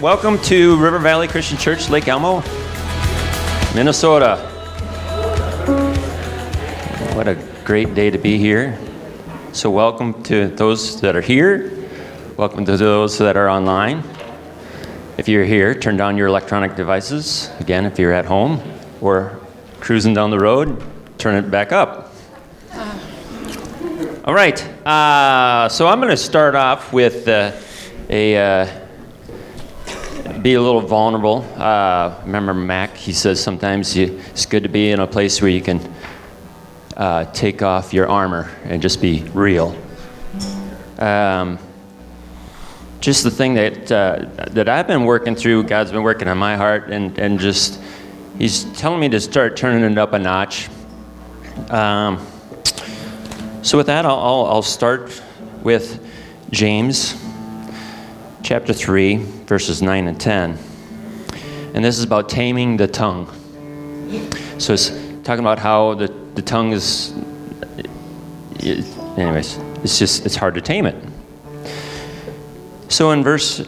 welcome to River Valley Christian Church, Lake Elmo, Minnesota. What a great day to be here. So, welcome to those that are here. Welcome to those that are online. If you're here, turn down your electronic devices. Again, if you're at home or cruising down the road, turn it back up. All right. Uh, so, I'm going to start off with uh, a. Uh, be a little vulnerable. Uh, remember Mac? He says sometimes you, it's good to be in a place where you can uh, take off your armor and just be real. Um, just the thing that uh, that I've been working through, God's been working on my heart, and and just He's telling me to start turning it up a notch. Um, so with that, I'll, I'll, I'll start with James chapter 3, verses 9 and 10. And this is about taming the tongue. So it's talking about how the, the tongue is, it, anyways, it's just, it's hard to tame it. So in verse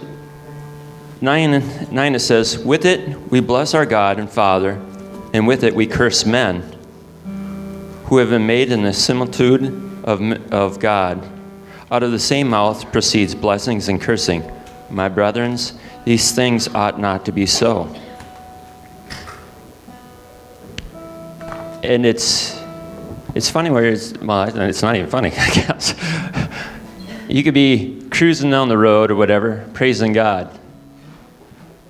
9, 9 it says, With it we bless our God and Father, and with it we curse men who have been made in the similitude of, of God. Out of the same mouth proceeds blessings and cursing. My brethren, these things ought not to be so. And it's it's funny where it's well, it's not even funny, I guess. You could be cruising down the road or whatever, praising God.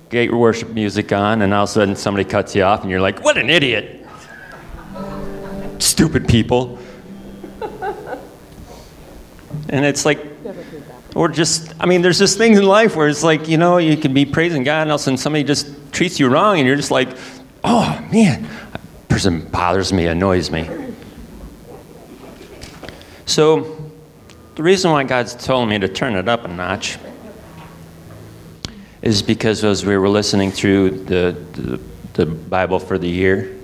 Get your worship music on, and all of a sudden somebody cuts you off, and you're like, "What an idiot!" Stupid people. And it's like, or just, I mean, there's just things in life where it's like, you know, you can be praising God, and all of a sudden somebody just treats you wrong, and you're just like, oh man, that person bothers me, annoys me. So, the reason why God's telling me to turn it up a notch is because as we were listening through the, the, the Bible for the year,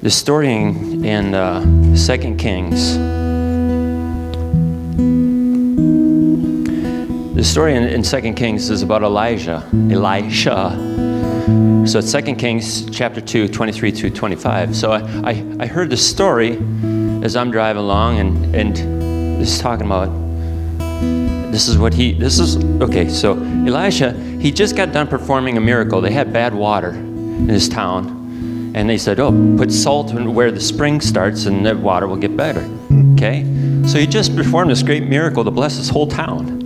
the story in, uh, 2 Kings, the story in, in 2 Kings is about Elijah, Elisha. So it's 2 Kings chapter 2, 23 to 25. So I, I, I heard the story as I'm driving along and, and is talking about this is what he this is okay so elisha he just got done performing a miracle. They had bad water in his town and they said oh put salt where the spring starts and the water will get better. Hmm. Okay? So he just performed this great miracle to bless his whole town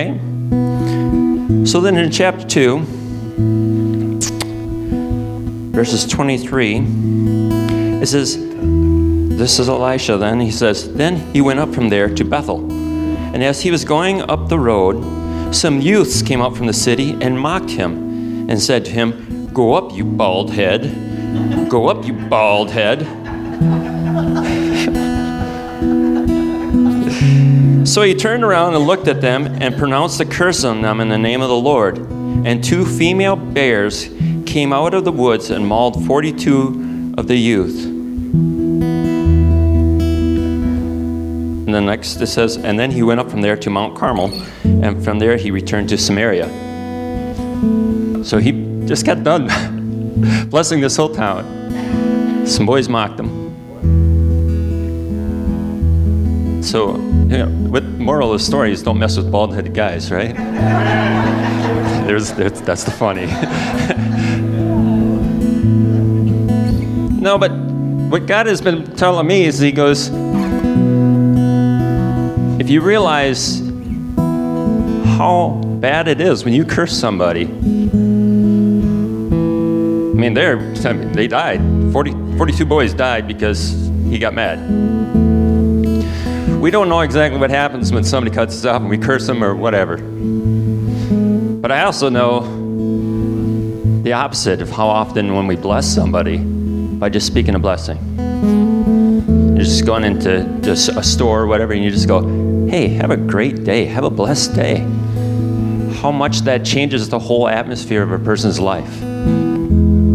okay so then in chapter 2 verses 23 it says this is Elisha then. He says, Then he went up from there to Bethel. And as he was going up the road, some youths came out from the city and mocked him and said to him, Go up, you bald head. Go up, you bald head. So he turned around and looked at them and pronounced a curse on them in the name of the Lord. And two female bears came out of the woods and mauled 42 of the youth. And then next it says, and then he went up from there to Mount Carmel, and from there he returned to Samaria. So he just got done blessing this whole town. Some boys mocked him. So, you know, what moral of the story is don't mess with bald headed guys, right? there's, there's, that's the funny. no, but what God has been telling me is He goes, if you realize how bad it is when you curse somebody, I mean, they're, I mean, they died. 40, 42 boys died because he got mad. We don't know exactly what happens when somebody cuts us off and we curse them or whatever. But I also know the opposite of how often when we bless somebody by just speaking a blessing. You're just going into just a store or whatever, and you just go, hey, have a great day, have a blessed day. How much that changes the whole atmosphere of a person's life.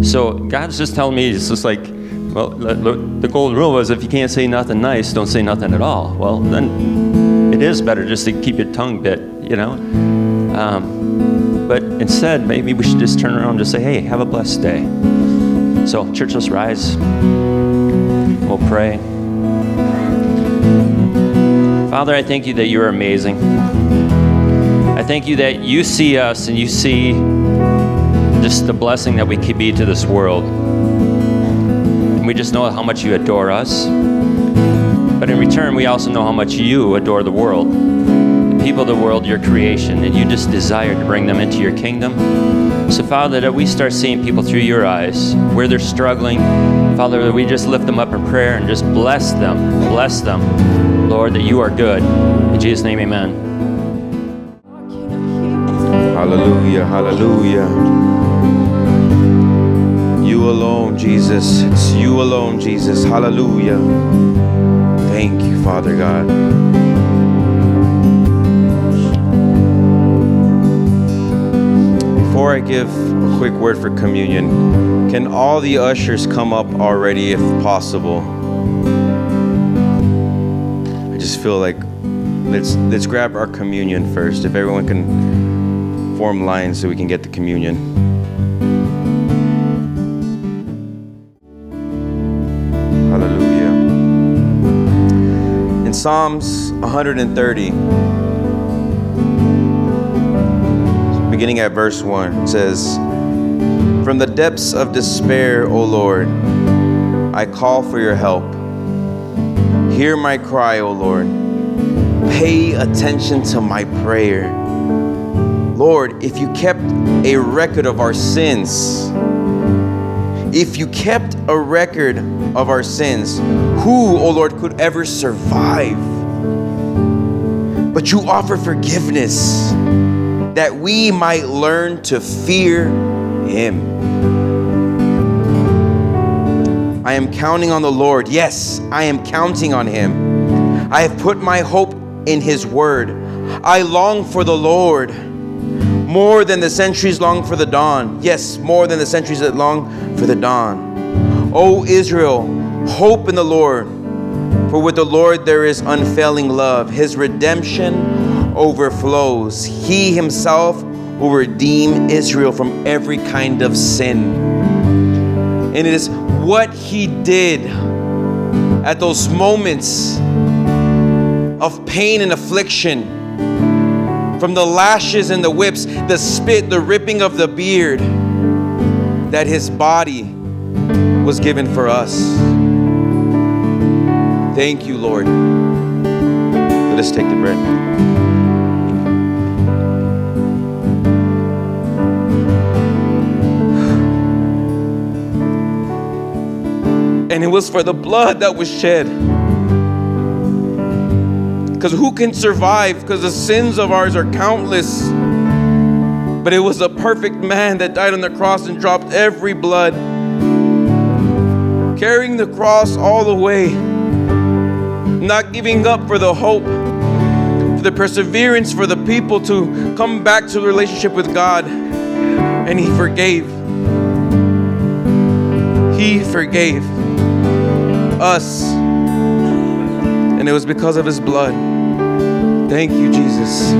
So God's just telling me, it's just like, well, the golden rule was if you can't say nothing nice, don't say nothing at all. Well, then it is better just to keep your tongue bit, you know? Um, but instead, maybe we should just turn around and just say, hey, have a blessed day. So, church, let's rise. We'll pray. Father, I thank you that you're amazing. I thank you that you see us and you see just the blessing that we could be to this world. And we just know how much you adore us. But in return, we also know how much you adore the world. The people of the world, your creation, and you just desire to bring them into your kingdom. So, Father, that we start seeing people through your eyes, where they're struggling. Father, that we just lift them up in prayer and just bless them. Bless them, Lord, that you are good. In Jesus' name, amen. Hallelujah, hallelujah. Alone, Jesus. It's you alone, Jesus. Hallelujah. Thank you, Father God. Before I give a quick word for communion, can all the ushers come up already if possible? I just feel like let's let's grab our communion first. If everyone can form lines so we can get the communion. Psalms 130, beginning at verse 1, it says, From the depths of despair, O Lord, I call for your help. Hear my cry, O Lord. Pay attention to my prayer. Lord, if you kept a record of our sins, if you kept a record of our sins, who, O Lord, could ever survive? But you offer forgiveness that we might learn to fear Him. I am counting on the Lord. Yes, I am counting on Him. I have put my hope in His word. I long for the Lord more than the centuries long for the dawn. Yes, more than the centuries that long for the dawn. O Israel, hope in the Lord, for with the Lord there is unfailing love. His redemption overflows. He himself will redeem Israel from every kind of sin. And it is what he did at those moments of pain and affliction from the lashes and the whips, the spit, the ripping of the beard, that his body was given for us. Thank you, Lord. Let us take the bread. And it was for the blood that was shed. Because who can survive? Because the sins of ours are countless. But it was a perfect man that died on the cross and dropped every blood, carrying the cross all the way, not giving up for the hope, for the perseverance for the people to come back to a relationship with God. And He forgave. He forgave us. And it was because of His blood. Thank you, Jesus.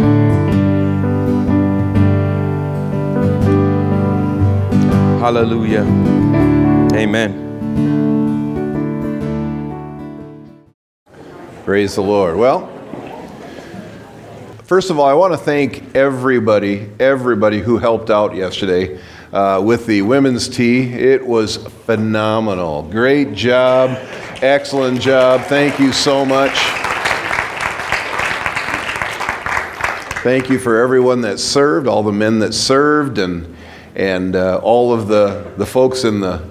Hallelujah. Amen. Praise the Lord. Well, first of all, I want to thank everybody, everybody who helped out yesterday uh, with the women's tea. It was phenomenal. Great job. Excellent job. Thank you so much. Thank you for everyone that served, all the men that served, and, and uh, all of the, the folks in the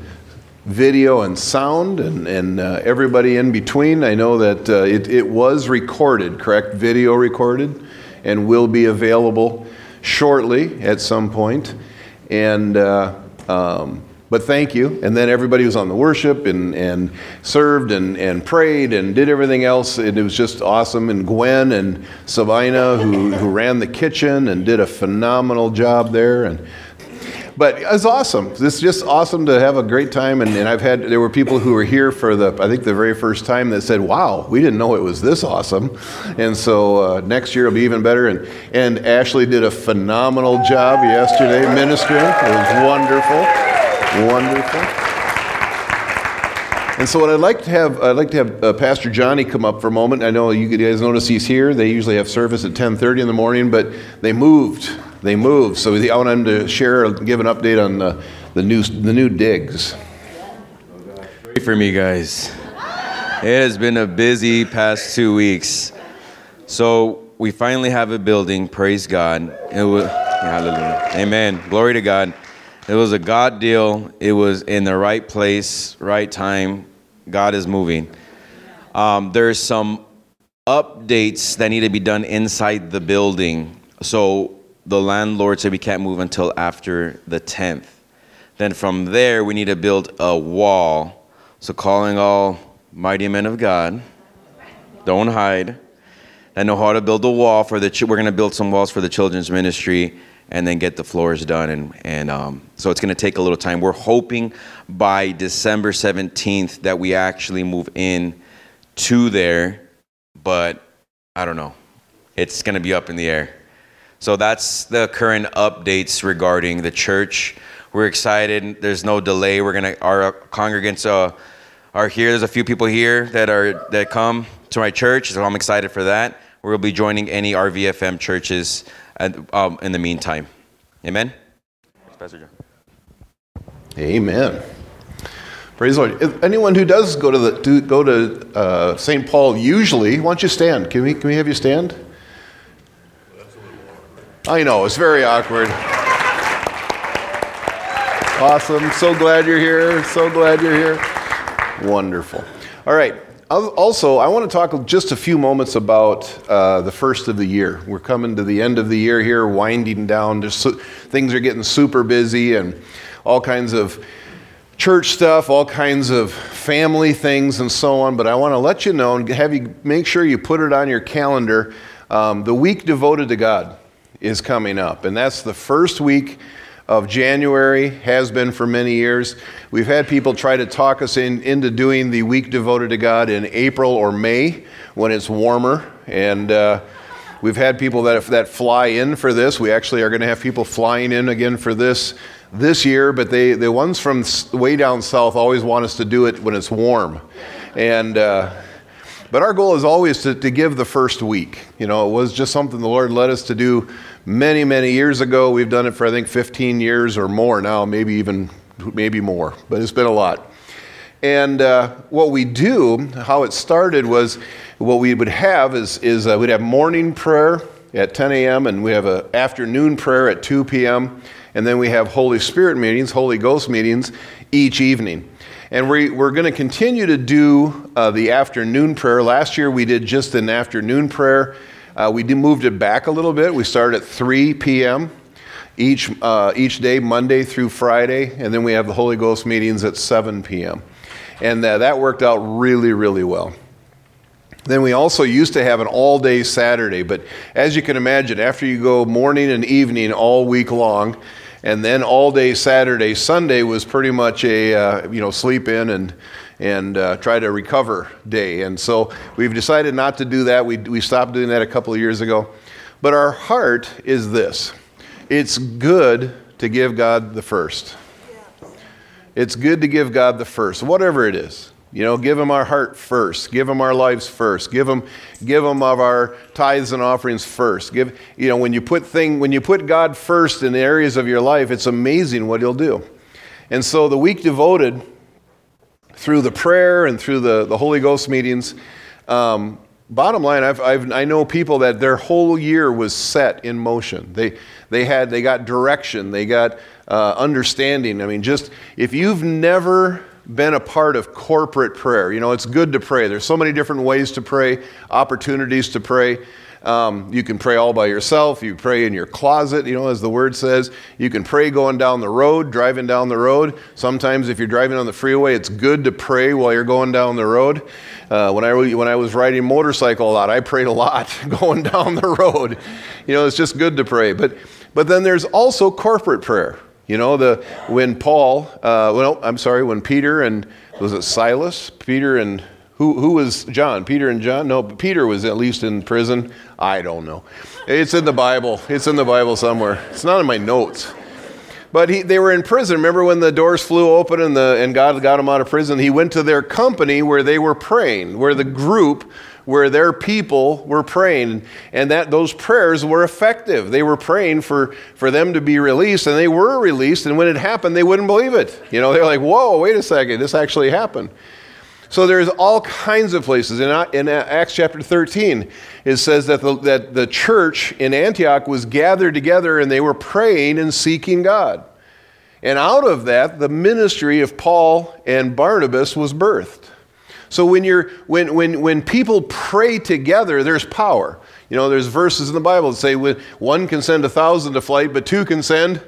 video and sound, and, and uh, everybody in between. I know that uh, it, it was recorded, correct? Video recorded, and will be available shortly at some point. And uh, um, but thank you. And then everybody was on the worship and, and served and, and prayed and did everything else. And it was just awesome. And Gwen and Sabina, who, who ran the kitchen and did a phenomenal job there. And but it's awesome. It's just awesome to have a great time. And, and I've had, there were people who were here for the, I think the very first time that said, wow, we didn't know it was this awesome. And so uh, next year will be even better. And, and Ashley did a phenomenal job yesterday ministering. It was wonderful. Wonderful. And so, what I'd like to have, I'd like to have uh, Pastor Johnny come up for a moment. I know you guys notice he's here. They usually have service at 10:30 in the morning, but they moved. They move. So I want him to share, give an update on the, the new, the new digs. Pray for me, guys. It has been a busy past two weeks. So we finally have a building. Praise God. It was hallelujah. Amen. Glory to God. It was a God deal. It was in the right place, right time. God is moving. Um, there's some updates that need to be done inside the building. So the landlord said we can't move until after the 10th. Then from there, we need to build a wall. So calling all mighty men of God, don't hide. I know how to build a wall for the. We're going to build some walls for the children's ministry and then get the floors done. And, and um, so it's going to take a little time. We're hoping by December 17th that we actually move in to there, but I don't know. It's going to be up in the air. So that's the current updates regarding the church. We're excited. There's no delay. We're to, our congregants uh, are here. There's a few people here that are, that come to my church. So I'm excited for that. We'll be joining any RVFM churches um, in the meantime. Amen? Pastor John. Amen. Praise the Lord. If anyone who does go to the go to uh, St. Paul usually, why don't you stand? Can we can we have you stand? I know it's very awkward. Awesome. So glad you're here. So glad you're here. Wonderful. All right. Also, I want to talk just a few moments about uh, the first of the year. We're coming to the end of the year here, winding down. Just things are getting super busy and all kinds of church stuff, all kinds of family things, and so on. But I want to let you know and have you make sure you put it on your calendar. Um, the week devoted to God is coming up, and that's the first week of January, has been for many years. We've had people try to talk us in, into doing the week devoted to God in April or May when it's warmer. And uh, we've had people that, that fly in for this. We actually are going to have people flying in again for this this year, but they, the ones from way down south always want us to do it when it's warm. And uh, but our goal is always to, to give the first week. You know, it was just something the Lord led us to do many, many years ago. We've done it for, I think, 15 years or more now, maybe even, maybe more, but it's been a lot. And uh, what we do, how it started was what we would have is, is uh, we'd have morning prayer at 10 a.m., and we have an afternoon prayer at 2 p.m., and then we have Holy Spirit meetings, Holy Ghost meetings each evening. And we, we're going to continue to do uh, the afternoon prayer. Last year we did just an afternoon prayer. Uh, we moved it back a little bit. We started at 3 p.m. Each, uh, each day, Monday through Friday, and then we have the Holy Ghost meetings at 7 p.m. And uh, that worked out really, really well. Then we also used to have an all day Saturday, but as you can imagine, after you go morning and evening all week long, and then all day Saturday, Sunday was pretty much a uh, you know sleep in and and uh, try to recover day. And so we've decided not to do that. We, we stopped doing that a couple of years ago. But our heart is this it's good to give God the first. It's good to give God the first, whatever it is. You know, give him our heart first. Give him our lives first. Give him, give him of our tithes and offerings first. Give, you know, when you put thing, when you put God first in the areas of your life, it's amazing what He'll do. And so the week devoted through the prayer and through the, the Holy Ghost meetings, um, bottom line, I've, I've, i know people that their whole year was set in motion. They, they, had, they got direction, they got uh, understanding. I mean, just if you've never been a part of corporate prayer, you know, it's good to pray. There's so many different ways to pray, opportunities to pray. Um, you can pray all by yourself. You pray in your closet, you know, as the word says. You can pray going down the road, driving down the road. Sometimes, if you're driving on the freeway, it's good to pray while you're going down the road. Uh, when, I, when I was riding motorcycle a lot, I prayed a lot going down the road. You know, it's just good to pray. But, but then there's also corporate prayer. You know, the when Paul, uh, well, I'm sorry, when Peter and was it Silas? Peter and who, who was John? Peter and John? No, Peter was at least in prison. I don't know. It's in the Bible. It's in the Bible somewhere. It's not in my notes. But he, they were in prison. Remember when the doors flew open and, the, and God got them out of prison? He went to their company where they were praying, where the group, where their people were praying. And that those prayers were effective. They were praying for, for them to be released, and they were released. And when it happened, they wouldn't believe it. You know, they're like, whoa, wait a second, this actually happened. So there's all kinds of places. In, uh, in uh, Acts chapter 13, it says that the, that the church in Antioch was gathered together and they were praying and seeking God. And out of that, the ministry of Paul and Barnabas was birthed. So when, you're, when, when, when people pray together, there's power. You know, there's verses in the Bible that say one can send a thousand to flight, but two can send.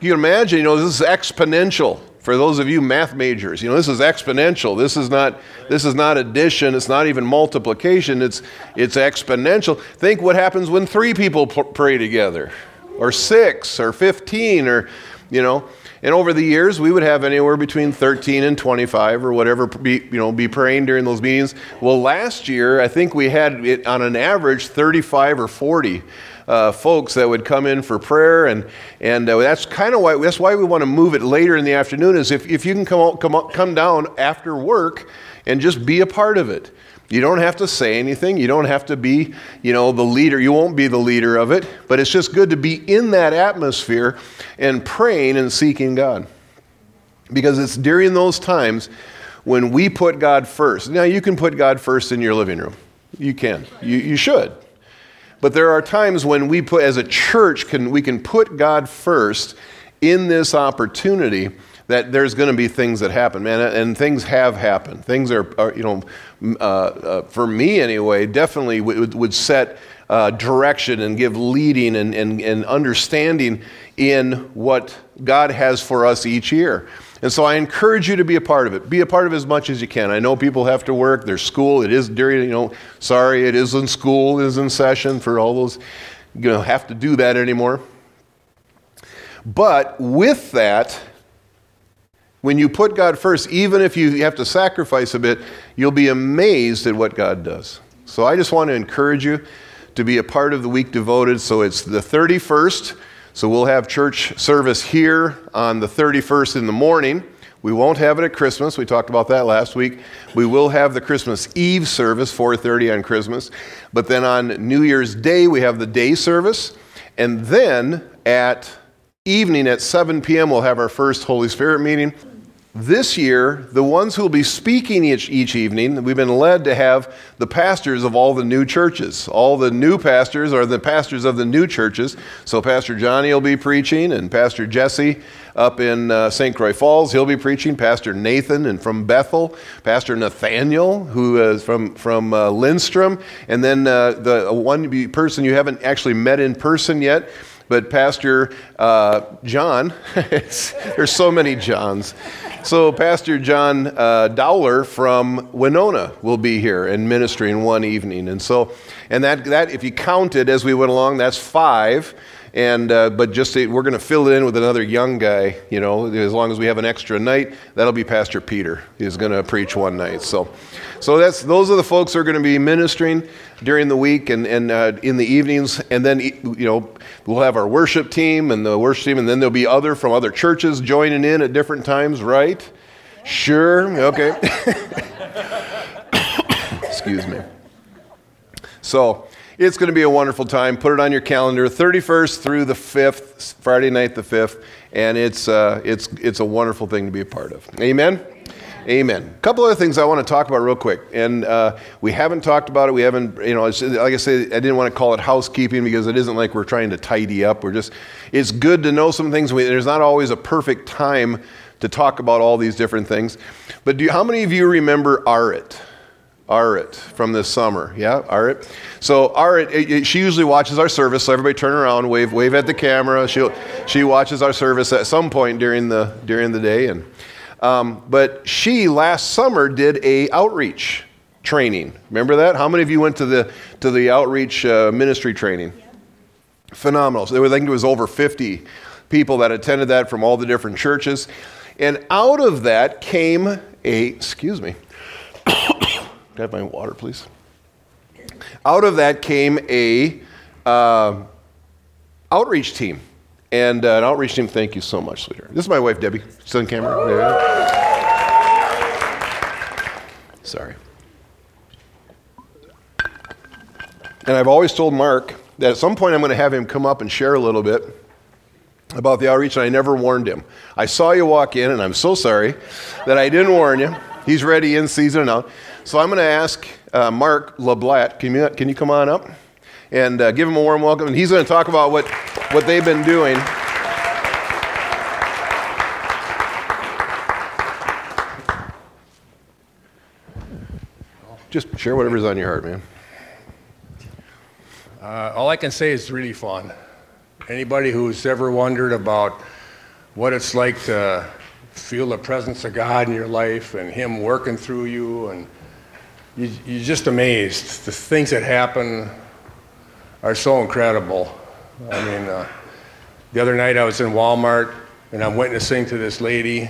You can imagine, you know, this is exponential for those of you math majors, you know, this is exponential. This is not, this is not addition. It's not even multiplication. It's, it's exponential. Think what happens when three people pray together, or six, or 15, or, you know. And over the years, we would have anywhere between 13 and 25 or whatever, be, you know, be praying during those meetings. Well, last year, I think we had it on an average 35 or 40 uh, folks that would come in for prayer, and and uh, that's kind of why that's why we want to move it later in the afternoon. Is if, if you can come out, come up, come down after work and just be a part of it. You don't have to say anything. You don't have to be, you know, the leader. You won't be the leader of it, but it's just good to be in that atmosphere and praying and seeking God. Because it's during those times when we put God first. Now, you can put God first in your living room. You can. You, you should. But there are times when we put, as a church, can, we can put God first in this opportunity that there's going to be things that happen, man, and things have happened. Things are, are you know, uh, uh, for me anyway, definitely would, would set uh, direction and give leading and, and, and understanding in what God has for us each year. And so I encourage you to be a part of it. Be a part of as much as you can. I know people have to work. There's school. It is during, you know, sorry, it is in school, it is in session for all those, you know, have to do that anymore. But with that, when you put God first, even if you have to sacrifice a bit, you'll be amazed at what God does. So I just want to encourage you to be a part of the week devoted. So it's the 31st. So we'll have church service here on the 31st in the morning. We won't have it at Christmas. We talked about that last week. We will have the Christmas Eve service, 4:30 on Christmas. But then on New Year's Day, we have the day service. And then at evening at 7 p.m., we'll have our first Holy Spirit meeting. This year, the ones who will be speaking each, each evening, we've been led to have the pastors of all the new churches. All the new pastors are the pastors of the new churches. So, Pastor Johnny will be preaching, and Pastor Jesse up in uh, St. Croix Falls, he'll be preaching. Pastor Nathan, and from Bethel, Pastor Nathaniel, who is from, from uh, Lindstrom, and then uh, the one person you haven't actually met in person yet but Pastor uh, John, there's so many Johns. So, Pastor John uh, Dowler from Winona will be here and ministering one evening. And so, and that, that if you counted as we went along, that's five. And, uh, but just we're going to fill it in with another young guy, you know, as long as we have an extra night, that'll be Pastor Peter. He's going to preach one night. So, so that's, those are the folks who are going to be ministering during the week and, and uh, in the evenings. And then, you know, we'll have our worship team and the worship team, and then there'll be other from other churches joining in at different times, right? Sure. Okay. Excuse me. So, it's going to be a wonderful time. Put it on your calendar, 31st through the 5th, Friday night the 5th, and it's, uh, it's, it's a wonderful thing to be a part of. Amen? Amen. A couple other things I want to talk about real quick, and uh, we haven't talked about it. We haven't, you know, like I said, I didn't want to call it housekeeping because it isn't like we're trying to tidy up. We're just, it's good to know some things. We, there's not always a perfect time to talk about all these different things. But do how many of you remember Arit? Arit from this summer. Yeah, Arit. So Arit, she usually watches our service. So everybody turn around, wave, wave at the camera. She she watches our service at some point during the during the day. And um, but she last summer did a outreach training. Remember that? How many of you went to the to the outreach uh, ministry training? Phenomenal. So I think it was over 50 people that attended that from all the different churches. And out of that came a, excuse me, I have my water, please? Out of that came a uh, outreach team. And uh, an outreach team, thank you so much, sweetheart. This is my wife, Debbie. Still on camera? Sorry. And I've always told Mark that at some point I'm going to have him come up and share a little bit about the outreach, and I never warned him. I saw you walk in, and I'm so sorry that I didn't warn you. He's ready in season and out. So I'm going to ask uh, Mark LeBlat, can you, can you come on up and uh, give him a warm welcome? And he's going to talk about what, what they've been doing. Just share whatever's on your heart, man. Uh, all I can say is really fun. Anybody who's ever wondered about what it's like to feel the presence of God in your life and Him working through you, and you, you're just amazed. The things that happen are so incredible. I mean, uh, the other night I was in Walmart and I'm witnessing to this lady,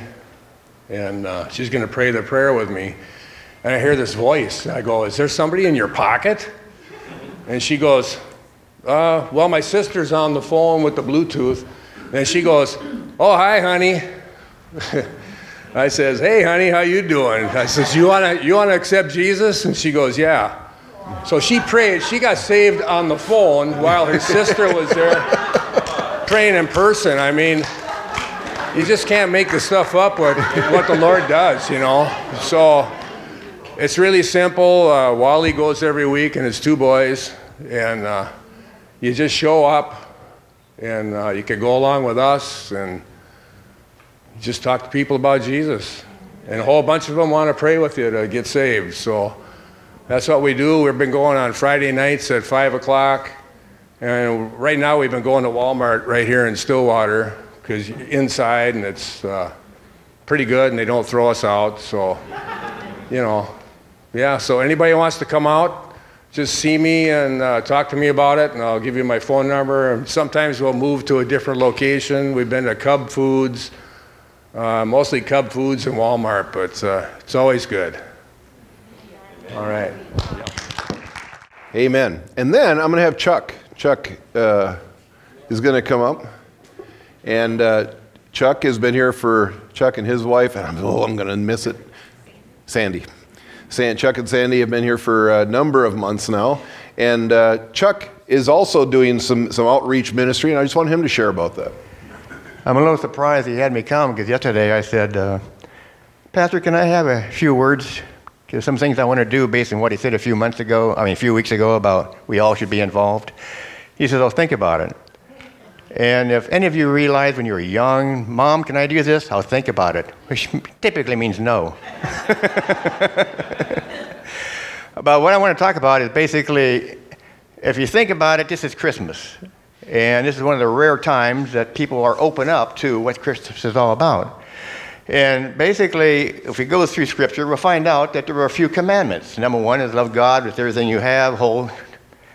and uh, she's going to pray the prayer with me. And I hear this voice. I go, Is there somebody in your pocket? And she goes, uh, Well, my sister's on the phone with the Bluetooth. And she goes, Oh, hi, honey. I says, Hey, honey, how you doing? I says, You wanna you wanna accept Jesus? And she goes, Yeah. So she prayed. She got saved on the phone while her sister was there praying in person. I mean, you just can't make the stuff up what what the Lord does, you know. So it's really simple. Uh, Wally goes every week, and his two boys, and uh, you just show up, and uh, you can go along with us, and just talk to people about Jesus. And a whole bunch of them want to pray with you to get saved. So that's what we do. We've been going on Friday nights at 5 o'clock. And right now we've been going to Walmart right here in Stillwater because inside and it's uh, pretty good and they don't throw us out. So, you know, yeah, so anybody wants to come out, just see me and uh, talk to me about it, and I'll give you my phone number. And sometimes we'll move to a different location. We've been to Cub Foods, uh, mostly Cub Foods and Walmart, but uh, it's always good. All right. Amen. And then I'm going to have Chuck. Chuck uh, is going to come up. And uh, Chuck has been here for Chuck and his wife, and I'm, oh, I'm going to miss it. Sandy. San, Chuck and Sandy have been here for a number of months now. And uh, Chuck is also doing some, some outreach ministry, and I just want him to share about that. I'm a little surprised he had me come because yesterday I said, uh, Pastor, can I have a few words? There's some things I want to do based on what he said a few months ago, I mean, a few weeks ago about we all should be involved. He says, Oh, think about it. And if any of you realize when you were young, Mom, can I do this? I'll think about it, which typically means no. but what I want to talk about is basically, if you think about it, this is Christmas. And this is one of the rare times that people are open up to what Christmas is all about. And basically, if we go through Scripture, we'll find out that there are a few commandments. Number one is love God with everything you have, whole,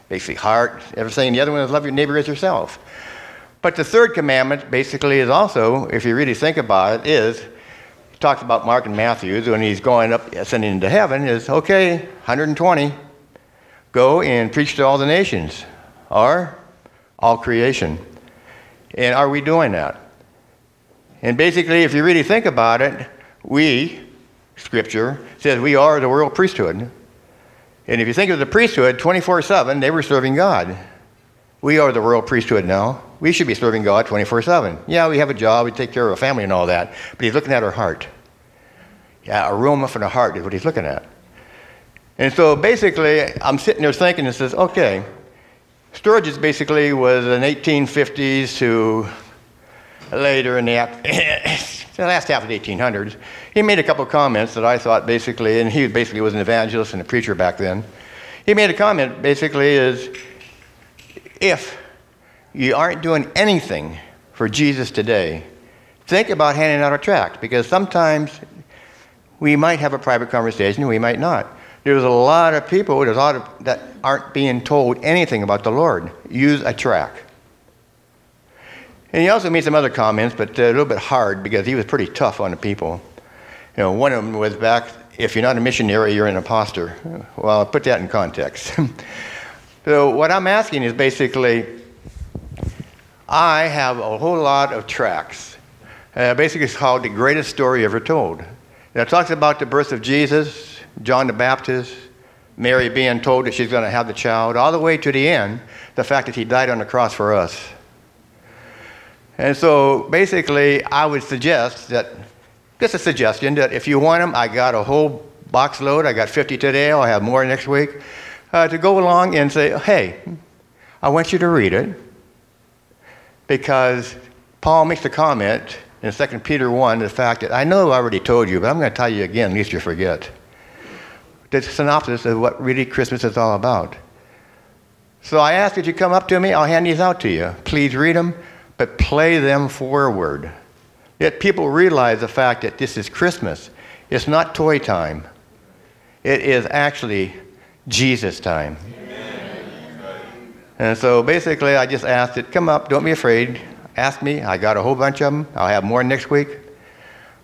basically heart, everything. The other one is love your neighbor as yourself. But the third commandment basically is also, if you really think about it, is talks about Mark and Matthew when he's going up, ascending into heaven, is okay, 120, go and preach to all the nations, or all creation. And are we doing that? And basically, if you really think about it, we, Scripture, says we are the world priesthood. And if you think of the priesthood 24 7, they were serving God. We are the royal priesthood now. We should be serving God 24 7. Yeah, we have a job, we take care of a family and all that, but He's looking at our heart. Yeah, a room from the heart is what He's looking at. And so basically, I'm sitting there thinking, and says, okay, Spurgeon basically was in 1850s to later in the, the last half of the 1800s. He made a couple comments that I thought basically, and he basically was an evangelist and a preacher back then. He made a comment basically is if you aren't doing anything for Jesus today, think about handing out a tract because sometimes we might have a private conversation, and we might not. There's a lot of people there's a lot of, that aren't being told anything about the Lord. Use a track. And he also made some other comments, but a little bit hard because he was pretty tough on the people. You know, one of them was back, if you're not a missionary, you're an imposter. Well, put that in context. so what I'm asking is basically, I have a whole lot of tracks. Uh, basically, it's called The Greatest Story Ever Told. It talks about the birth of Jesus, John the Baptist, Mary being told that she's going to have the child, all the way to the end, the fact that he died on the cross for us. And so basically, I would suggest that, just a suggestion, that if you want them, I got a whole box load. I got 50 today, I'll have more next week. Uh, to go along and say, hey, I want you to read it because Paul makes the comment in 2 Peter 1 the fact that I know I already told you, but I'm going to tell you again, lest you forget. The synopsis of what really Christmas is all about. So I ask that you come up to me, I'll hand these out to you. Please read them but play them forward. Yet people realize the fact that this is Christmas. It's not toy time, it is actually Jesus time. And so basically, I just asked it come up, don't be afraid. Ask me. I got a whole bunch of them. I'll have more next week.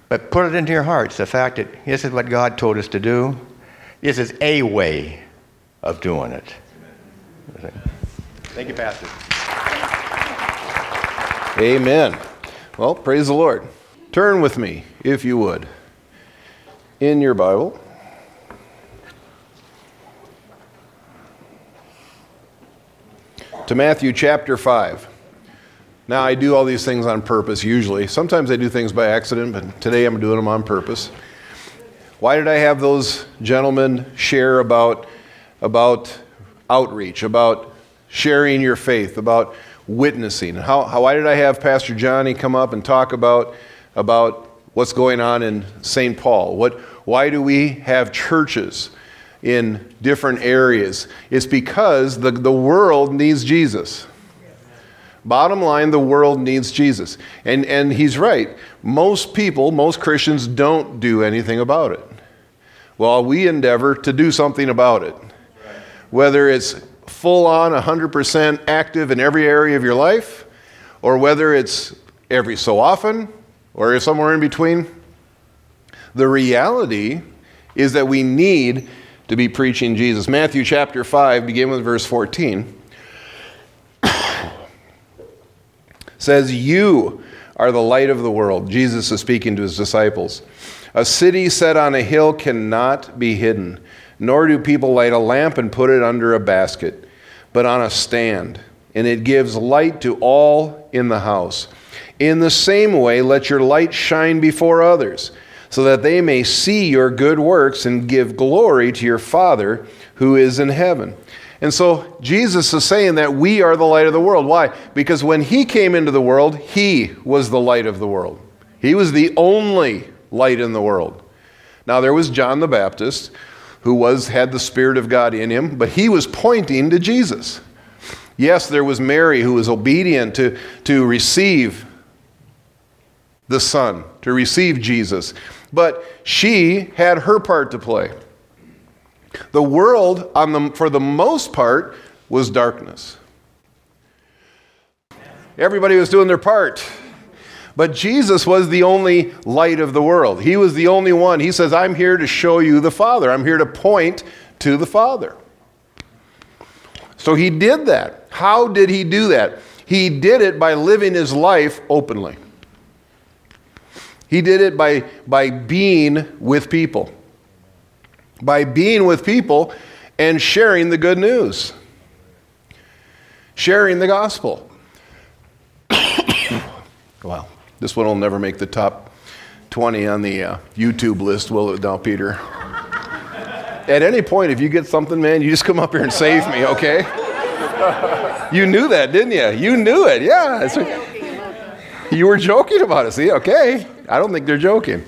But put it into your hearts the fact that this is what God told us to do. This is a way of doing it. Thank you, Pastor. Amen. Well, praise the Lord. Turn with me, if you would, in your Bible. To Matthew chapter 5. Now, I do all these things on purpose usually. Sometimes I do things by accident, but today I'm doing them on purpose. Why did I have those gentlemen share about, about outreach, about sharing your faith, about witnessing. How, how, why did I have Pastor Johnny come up and talk about, about what's going on in St. Paul? What, why do we have churches in different areas? It's because the, the world needs Jesus. Bottom line, the world needs Jesus. And, and he's right. Most people, most Christians don't do anything about it. Well, we endeavor to do something about it. Whether it's full on 100% active in every area of your life, or whether it's every so often, or somewhere in between. The reality is that we need to be preaching Jesus. Matthew chapter 5, begin with verse 14, says, You are the light of the world. Jesus is speaking to his disciples. A city set on a hill cannot be hidden, nor do people light a lamp and put it under a basket but on a stand, and it gives light to all in the house. In the same way, let your light shine before others, so that they may see your good works and give glory to your Father who is in heaven. And so Jesus is saying that we are the light of the world. Why? Because when he came into the world, he was the light of the world. He was the only light in the world. Now there was John the Baptist who was had the spirit of God in him, but he was pointing to Jesus. Yes, there was Mary who was obedient to, to receive the Son, to receive Jesus, but she had her part to play. The world, on the, for the most part, was darkness. Everybody was doing their part. But Jesus was the only light of the world. He was the only one. He says, I'm here to show you the Father. I'm here to point to the Father. So he did that. How did he do that? He did it by living his life openly. He did it by, by being with people, by being with people and sharing the good news, sharing the gospel. wow. This one will never make the top 20 on the uh, YouTube list, will it now, Peter? At any point, if you get something, man, you just come up here and save me, okay? you knew that, didn't you? You knew it, yeah. You were joking about it, see? Okay. I don't think they're joking.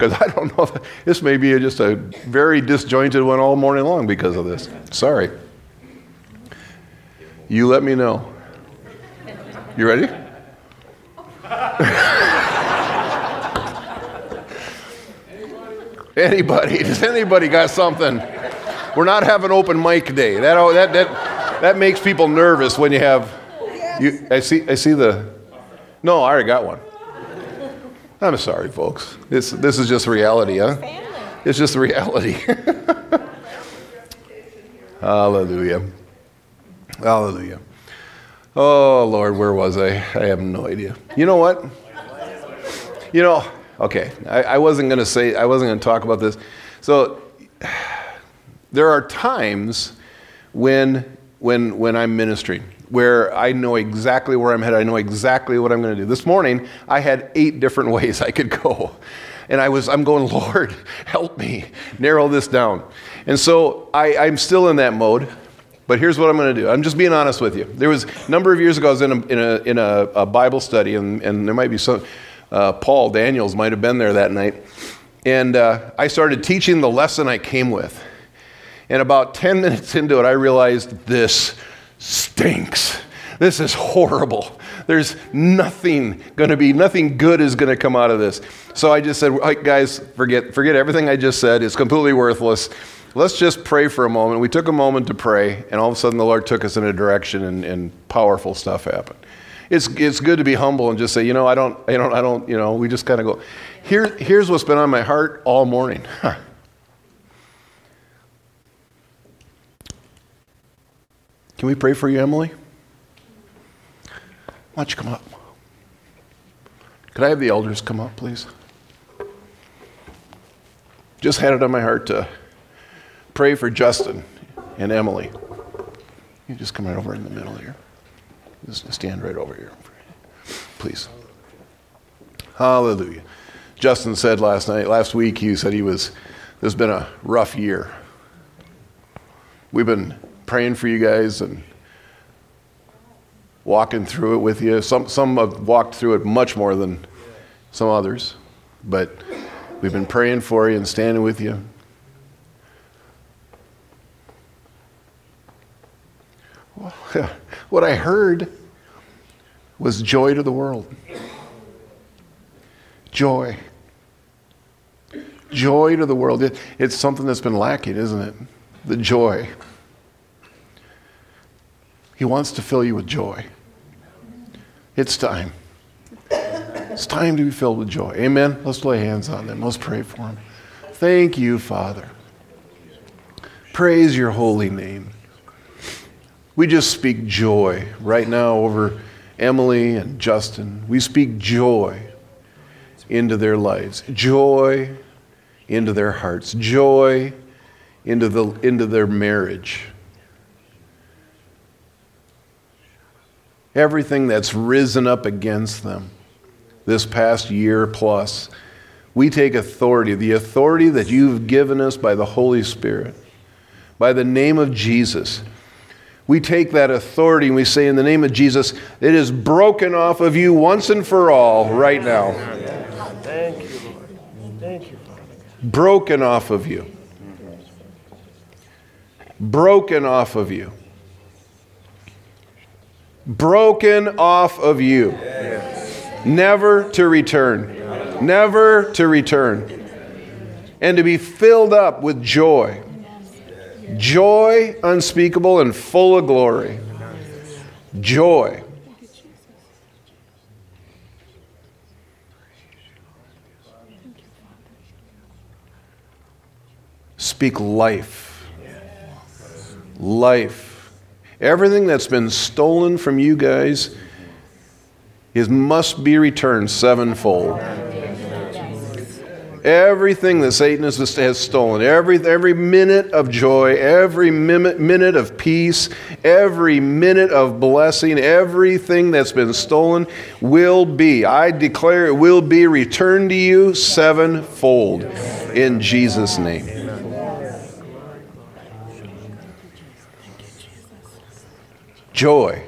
Because I don't know, this may be just a very disjointed one all morning long because of this. Sorry. You let me know. You ready? anybody? Does anybody got something? We're not having open mic day. That, that, that, that makes people nervous when you have You, I see. I see the. No, I already got one. I'm sorry, folks. This this is just reality, huh? It's just reality. Hallelujah. Hallelujah. Oh Lord, where was I? I have no idea. You know what? You know, okay. I, I wasn't going to say. I wasn't going to talk about this. So there are times when when when I'm ministering where I know exactly where I'm headed. I know exactly what I'm going to do. This morning I had eight different ways I could go. And I was I'm going, Lord, help me narrow this down. And so I, I'm still in that mode. But here's what I'm going to do. I'm just being honest with you. There was a number of years ago, I was in a, in a, in a, a Bible study, and, and there might be some, uh, Paul Daniels might have been there that night. And uh, I started teaching the lesson I came with. And about 10 minutes into it, I realized this stinks. This is horrible. There's nothing going to be, nothing good is going to come out of this. So I just said, guys, forget, forget everything I just said. It's completely worthless. Let's just pray for a moment. We took a moment to pray, and all of a sudden the Lord took us in a direction, and, and powerful stuff happened. It's, it's good to be humble and just say, you know, I don't, I don't, I don't, you know, we just kind of go. Here, here's what's been on my heart all morning. Can we pray for you, Emily? Why don't you come up? Could I have the elders come up, please? Just had it on my heart to pray for Justin and Emily. You just come right over in the middle here. Just stand right over here, please. Hallelujah. Justin said last night, last week, he said he was, there's been a rough year. We've been praying for you guys and walking through it with you. Some, some have walked through it much more than some others, but we've been praying for you and standing with you. what I heard was joy to the world. Joy. Joy to the world. It, it's something that's been lacking, isn't it? The joy. He wants to fill you with joy. It's time. It's time to be filled with joy. Amen. Let's lay hands on them. Let's pray for them. Thank you, Father. Praise your holy name. We just speak joy right now over Emily and Justin. We speak joy into their lives, joy into their hearts, joy into, the, into their marriage. Everything that's risen up against them this past year plus, we take authority, the authority that you've given us by the Holy Spirit, by the name of Jesus we take that authority and we say, in the name of Jesus, it is broken off of you once and for all right now. Thank you, Lord. Thank you, Father. Broken off of you. Broken off of you. Broken off of you. Never to return. Never to return. And to be filled up with joy Joy unspeakable and full of glory. Joy. Speak life. Life. Everything that's been stolen from you guys is must be returned sevenfold. Everything that Satan has, has stolen, every, every minute of joy, every minute, minute of peace, every minute of blessing, everything that's been stolen will be, I declare it will be returned to you sevenfold in Jesus' name. Joy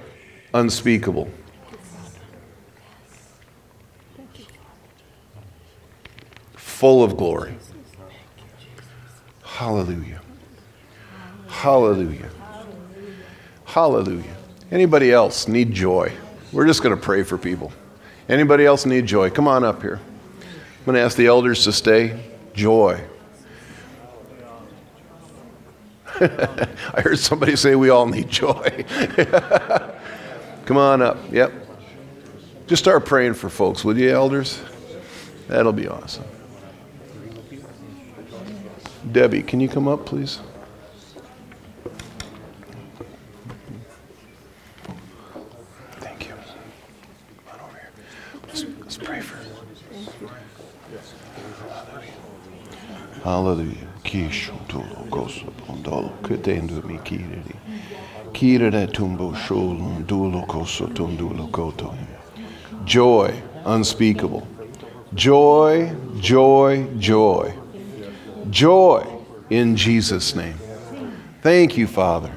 unspeakable. full of glory. Hallelujah. Hallelujah. Hallelujah. Anybody else need joy? We're just going to pray for people. Anybody else need joy? Come on up here. I'm going to ask the elders to stay. Joy. I heard somebody say we all need joy. Come on up. Yep. Just start praying for folks, would you, elders? That'll be awesome. Debbie, can you come up, please? Thank you. Come on over here. Let's, let's pray for Hallelujah. Kishu tulo koso pondolo ketendo mi kiriri. Kirere tumbo shul dulo koso tundulo koto. Joy unspeakable. Joy, joy, joy. Joy in Jesus' name. Thank you, Father.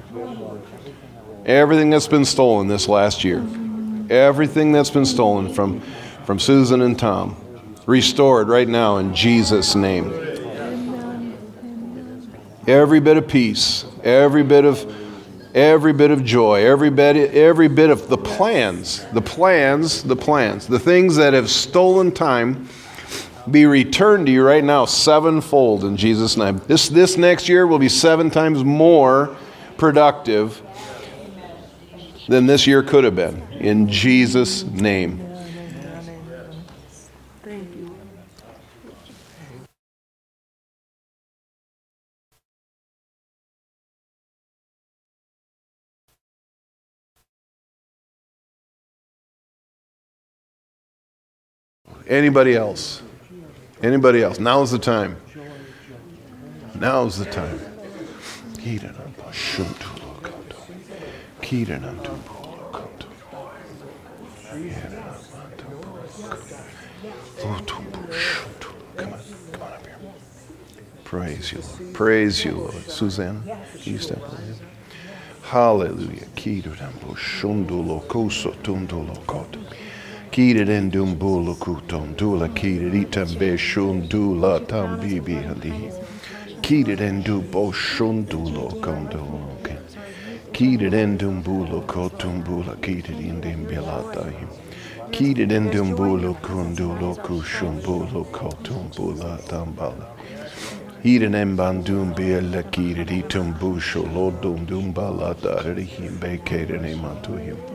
Everything that's been stolen this last year, everything that's been stolen from, from Susan and Tom, restored right now in Jesus' name. Every bit of peace, every bit of every bit of joy, every bit every bit of the plans, the plans, the plans, the things that have stolen time be returned to you right now sevenfold in Jesus' name. This this next year will be seven times more productive than this year could have been. In Jesus' name. Anybody else? Anybody else? Now's the time. Now's the time. Praise you, Lord. Praise you, Lord. Suzanne, you step over here? Hallelujah. Kiren dum bulukutum, dula kiriritam beshun dula tam bibi hali. Kiren du boshun dulo kondoloke. Kiren dum bulukotum bula kirin dim bilatahim. Kiren dum bulukun dulo kushun bulukotum bula tambala. Híren emban dum bella kiriritum busho lodum dum balata rihim bekerenem antuhim.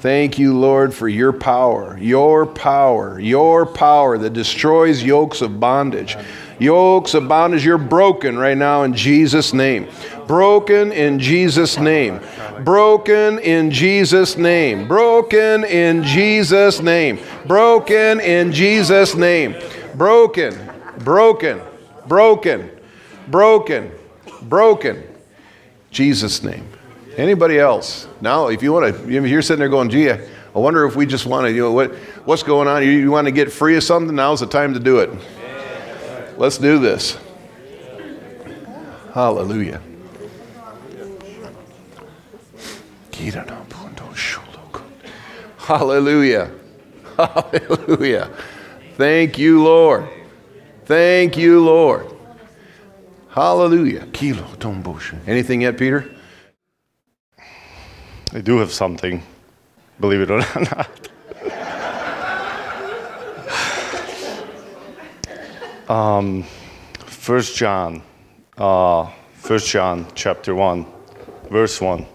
Thank you, Lord, for your power, your power, your power that destroys yokes of bondage. Yokes of bondage, you're broken right now in Jesus' name. Broken in Jesus' name. Broken in Jesus' name. Broken in Jesus' name. Broken in Jesus' name. Broken, broken, broken, broken, broken. Jesus' name. Anybody else? Now, if you want to, you're sitting there going, gee, I wonder if we just want to, you know, what, what's going on? You, you want to get free of something? Now's the time to do it. Let's do this. Hallelujah. Hallelujah. Hallelujah. Thank you, Lord. Thank you, Lord. Hallelujah. Kilo tombosha. Anything yet, Peter? I do have something, believe it or not. um, First John, uh, First John, chapter one, verse one.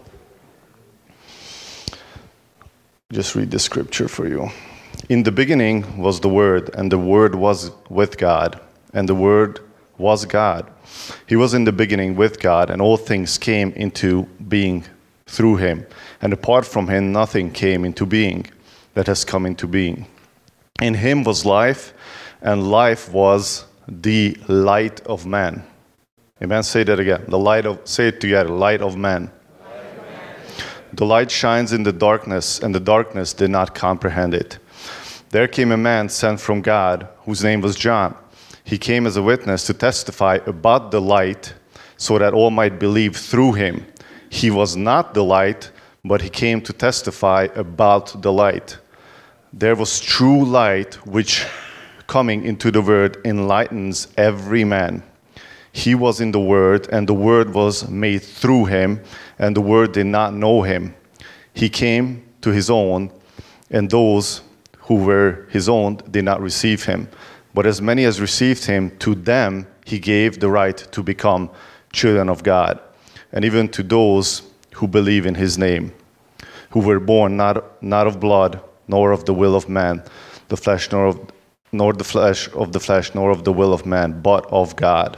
Just read the scripture for you. In the beginning was the Word, and the Word was with God, and the Word was God. He was in the beginning with God, and all things came into being through him. And apart from him, nothing came into being that has come into being. In him was life, and life was the light of man. Amen. Say that again. The light of, say it together, light of man. The light shines in the darkness, and the darkness did not comprehend it. There came a man sent from God, whose name was John. He came as a witness to testify about the light, so that all might believe through him. He was not the light, but he came to testify about the light. There was true light, which coming into the world enlightens every man. He was in the Word, and the Word was made through him, and the Word did not know him. He came to his own, and those who were his own did not receive him. But as many as received him, to them he gave the right to become children of God, and even to those who believe in his name, who were born not, not of blood, nor of the will of man, the flesh, nor of nor the flesh of the flesh, nor of the will of man, but of God.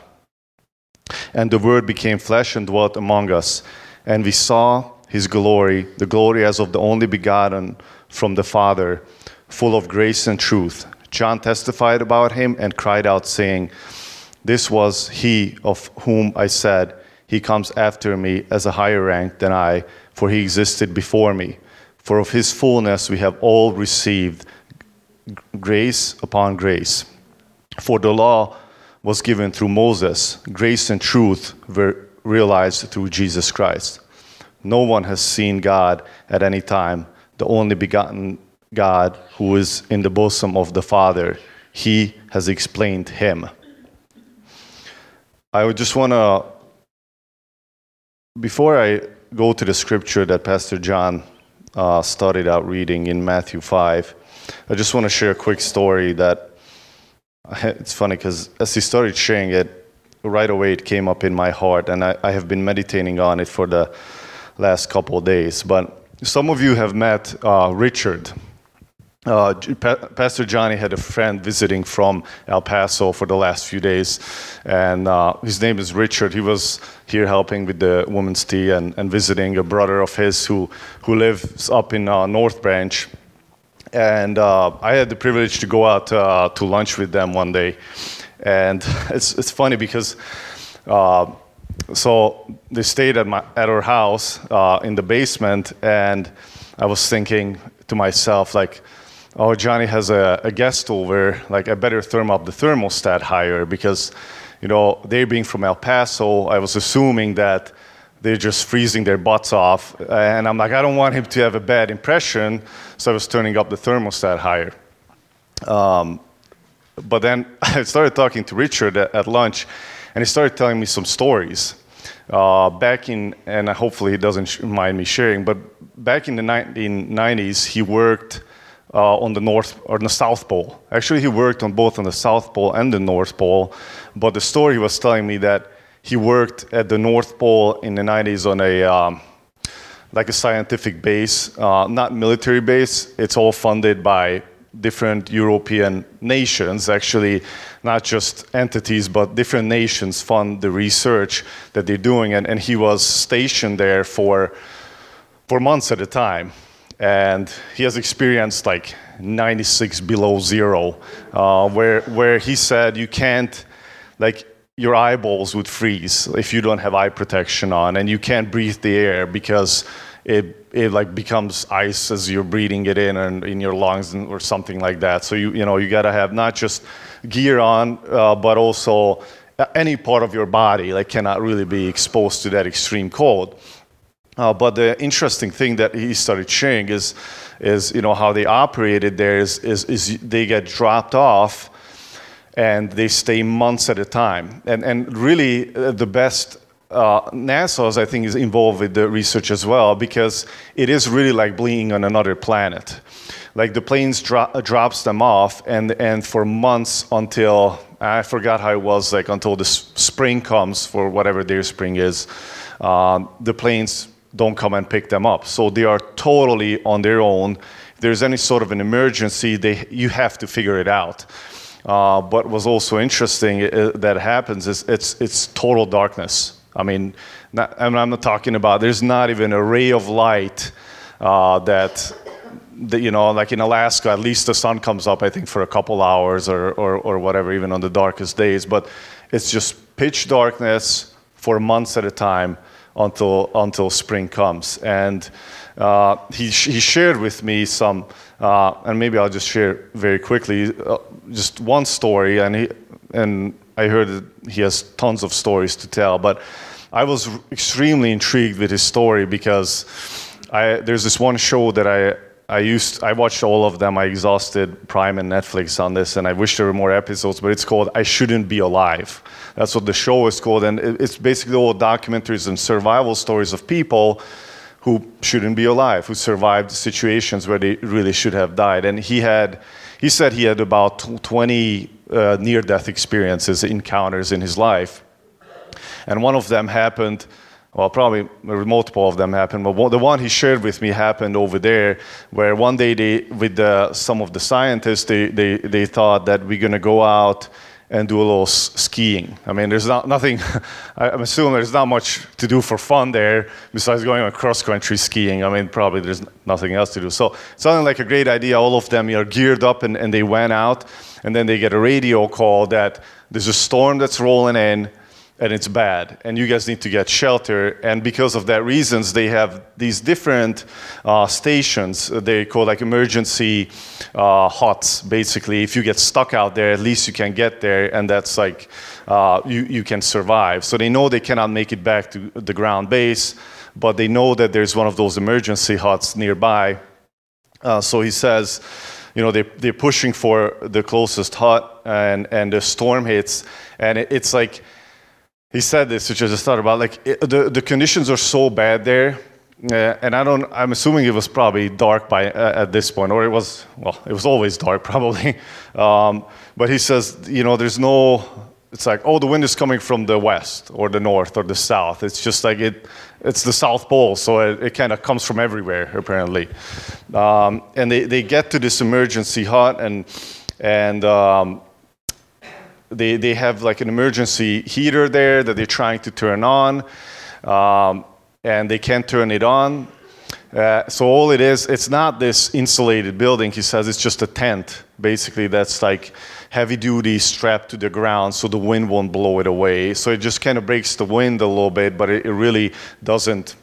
And the Word became flesh and dwelt among us, and we saw his glory, the glory as of the only begotten from the Father, full of grace and truth. John testified about him and cried out, saying, This was he of whom I said, He comes after me as a higher rank than I, for he existed before me. For of his fullness we have all received grace upon grace. For the law was given through Moses, grace and truth were realized through Jesus Christ. No one has seen God at any time, the only begotten God who is in the bosom of the Father. He has explained him. I would just want to, before I go to the scripture that Pastor John uh, started out reading in Matthew 5, I just want to share a quick story that it's funny because as he started sharing it, right away it came up in my heart, and I, I have been meditating on it for the last couple of days. But some of you have met uh, Richard. Uh, pa- Pastor Johnny had a friend visiting from El Paso for the last few days, and uh, his name is Richard. He was here helping with the women's tea and, and visiting a brother of his who, who lives up in uh, North Branch and uh, I had the privilege to go out uh, to lunch with them one day, and it's it's funny because. Uh, so they stayed at my at our house in the basement, and I was thinking to myself like, "Oh, Johnny has a, a guest over. Like, I better turn up the thermostat higher because, you know, they being from El Paso, I was assuming that they're just freezing their butts off. And I'm like, I don't want him to have a bad impression, so I was turning up the thermostat higher. Um, but then I started talking to Richard at, at, lunch, and he started telling me some stories. Uh, back in, and hopefully he doesn't mind me sharing, but back in the 1990s, he worked uh, on the North or the South Pole. Actually, he worked on both on the South Pole and the North Pole. But the story he was telling me that he worked at the North Pole in the 90s on a um, like a scientific base, uh, not military base. It's all funded by different European nations, actually, not just entities, but different nations fund the research that they're doing. And, and he was stationed there for, for months at a time. And he has experienced like 96 below zero, uh, where, where he said you can't, like, your eyeballs would freeze if you don't have eye protection on and you can't breathe the air because it, it like becomes ice as you're breathing it in and in your lungs or something like that. So you you know you got to have not just gear on uh, but also any part of your body like cannot really be exposed to that extreme cold uh, but the interesting thing that he started sharing is is you know how they operated there is is, is they get dropped off and they stay months at a time. And, and really, uh, the best uh, NASA's, I think, is involved with the research as well because it is really like being on another planet. Like the planes dro- uh, drops them off, and, and for months until I forgot how it was, like until the s- spring comes for whatever their spring is, um, the planes don't come and pick them up. So they are totally on their own. If there's any sort of an emergency, they, you have to figure it out. Uh, but was also interesting uh, that happens is it's it's total darkness. I mean, not, I I'm not talking about. There's not even a ray of light uh, that, that, you know, like in Alaska, at least the sun comes up. I think for a couple hours or, or or whatever, even on the darkest days. But it's just pitch darkness for months at a time until until spring comes. And uh, he he shared with me some. Uh, and maybe I'll just share very quickly uh, just one story. And he, and I heard that he has tons of stories to tell. But I was extremely intrigued with his story because I, there's this one show that I, I used I watched all of them. I exhausted Prime and Netflix on this, and I wish there were more episodes. But it's called "I Shouldn't Be Alive." That's what the show is called, and it's basically all documentaries and survival stories of people who shouldn't be alive, who survived situations where they really should have died. And he had, he said he had about 20 uh, near-death experiences, encounters in his life, and one of them happened. Well, probably multiple of them happened, but the one he shared with me happened over there, where one day they, with the, some of the scientists, they, they, they thought that we're going to go out and do a little skiing. I mean, there's not nothing. I'm assuming there's not much to do for fun there besides going on cross-country skiing. I mean, probably there's nothing else to do. So it sounded like a great idea. All of them are geared up and, and they went out, and then they get a radio call that there's a storm that's rolling in and it's bad and you guys need to get shelter and because of that reasons they have these different uh, stations. They call like emergency uh, huts basically. If you get stuck out there at least you can get there and that's like uh, you, you can survive. So they know they cannot make it back to the ground base but they know that there's one of those emergency huts nearby. Uh, so he says, you know, they, they're pushing for the closest hut, and, and the storm hits, and it, it's like, he said this, which I just thought about, like, it, the, the conditions are so bad there, uh, and I don't, I'm assuming it was probably dark by uh, at this point, or it was, well, it was always dark probably. Um, but he says, you know, there's no, it's like, oh, the wind is coming from the west or the north or the south. It's just like it, it's the South Pole, so it, it kind of comes from everywhere apparently. Um, and they, they get to this emergency hut and and um, they, they have like an emergency heater there that they're trying to turn on, um, and they can't turn it on. Uh, so all it is, it's not this insulated building. He says it's just a tent, basically. That's like heavy duty, strapped to the ground, so the wind won't blow it away. So it just kind of breaks the wind a little bit, but it, it really doesn't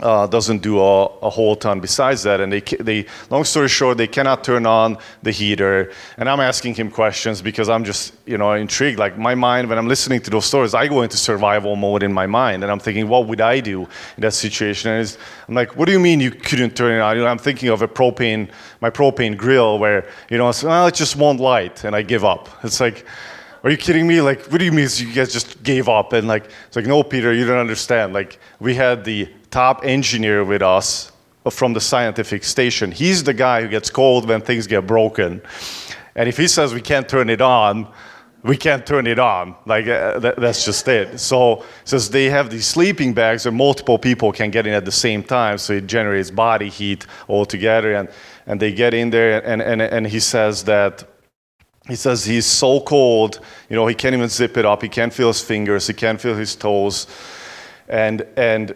uh, doesn't do a, a whole ton besides that. And they, they, long story short, they cannot turn on the heater. And I'm asking him questions because I'm just, you know, intrigued. Like my mind, when I'm listening to those stories, I go into survival mode in my mind, and I'm thinking, what would I do in that situation? And I'm like, what do you mean you couldn't turn it on? You know, I'm thinking of a propane, my propane grill, where you know, it just won't light, and I give up. It's like. Are you kidding me? Like, what do you mean you guys just gave up? And like, it's like, no, Peter, you don't understand. Like, we had the top engineer with us from the scientific station. He's the guy who gets called when things get broken. And if he says we can't turn it on, we can't turn it on. Like, uh, that, that's just it. So, since they have these sleeping bags where multiple people can get in at the same time, so it generates body heat altogether. And, and they get in there, and, and, and he says that he says he's so cold, you know, he can't even zip it up. He can't feel his fingers. He can't feel his toes. And, and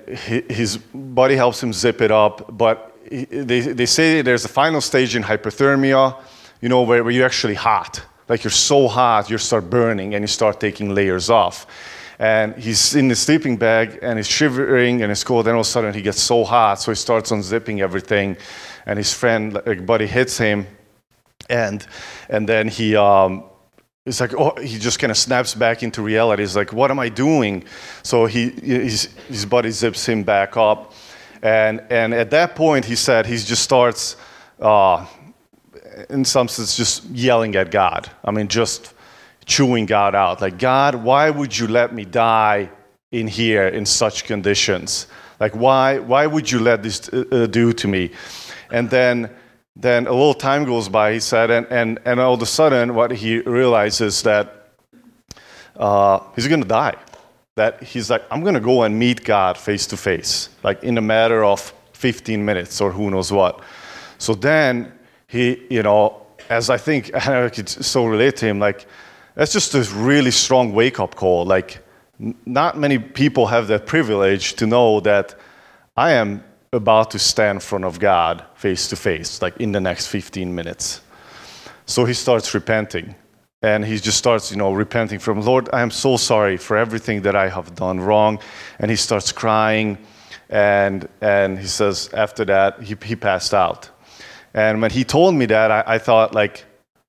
his body helps him zip it up. But they, they say there's a final stage in hypothermia, you know, where, where you're actually hot. Like you're so hot, you start burning and you start taking layers off. And he's in the sleeping bag and he's shivering and it's cold. Then all of a sudden he gets so hot, so he starts unzipping everything. And his friend, like, buddy, hits him and and then he um it's like oh he just kind of snaps back into reality. He's like what am i doing? So he his, his buddy zips him back up. And and at that point he said he just starts uh in some sense just yelling at god. I mean just chewing god out. Like god why would you let me die in here in such conditions? Like why why would you let this uh, uh, do to me? And then then a little time goes by, he said, and, and, and all of a sudden, what he realizes that uh, he's going to die. That he's like, I'm going to go and meet God face to face, like in a matter of 15 minutes or who knows what. So then he, you know, as I think, I could so relate to him, like, that's just a really strong wake up call. Like, not many people have that privilege to know that I am about to stand in front of God face to face, like in the next 15 minutes. So he starts repenting. And he just starts, you know, repenting from, Lord, I am so sorry for everything that I have done wrong. And he starts crying. And, and he says, after that, he, he passed out. And when he told me that, I, I thought, like,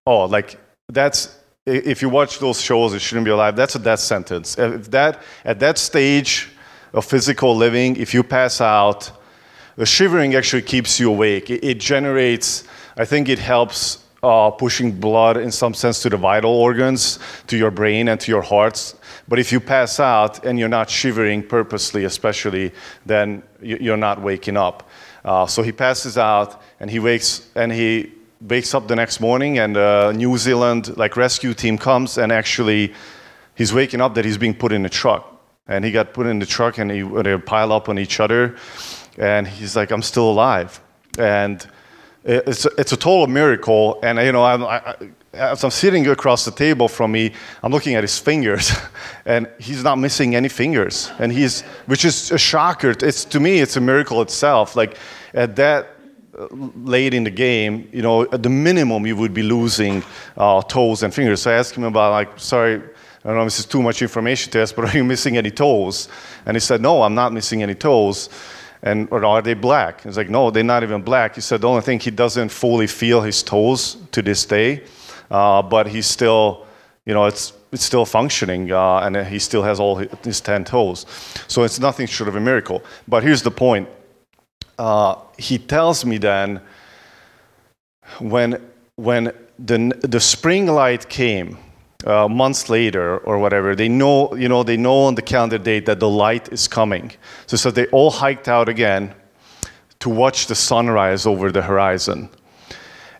oh, like, that's, if you watch those shows, it shouldn't be alive. That's a death sentence. If that, at that stage, of physical living, if you pass out, the shivering actually keeps you awake. It, it generates, I think it helps uh, pushing blood in some sense to the vital organs, to your brain and to your hearts. But if you pass out and you're not shivering purposely, especially, then you- you're not waking up. Uh, so he passes out and he wakes and he wakes up the next morning and uh, New Zealand like rescue team comes and actually he's waking up that he's being put in a truck and he got put in the truck and he, they pile up on each other and he's like i'm still alive and it's it's a total miracle and you know I'm, I, as i'm sitting across the table from me i'm looking at his fingers and he's not missing any fingers and he's which is a shocker it's to me it's a miracle itself like at that uh, late in the game, you know, at the minimum you would be losing uh, toes and fingers. So I asked him about, like, sorry, I don't know if this is too much information to ask, but are you missing any toes? And he said, no, I'm not missing any toes. And or are they black? He's like, no, they're not even black. He said the only thing he doesn't fully feel his toes to this day, uh, but he's still, you know, it's it's still functioning, uh, and he still has all his, his ten toes. So it's nothing short of a miracle. But here's the point uh, he tells me then when when the the spring light came uh, months later or whatever they know you know they know on the calendar date that the light is coming. So so they all hiked out again to watch the sunrise over the horizon.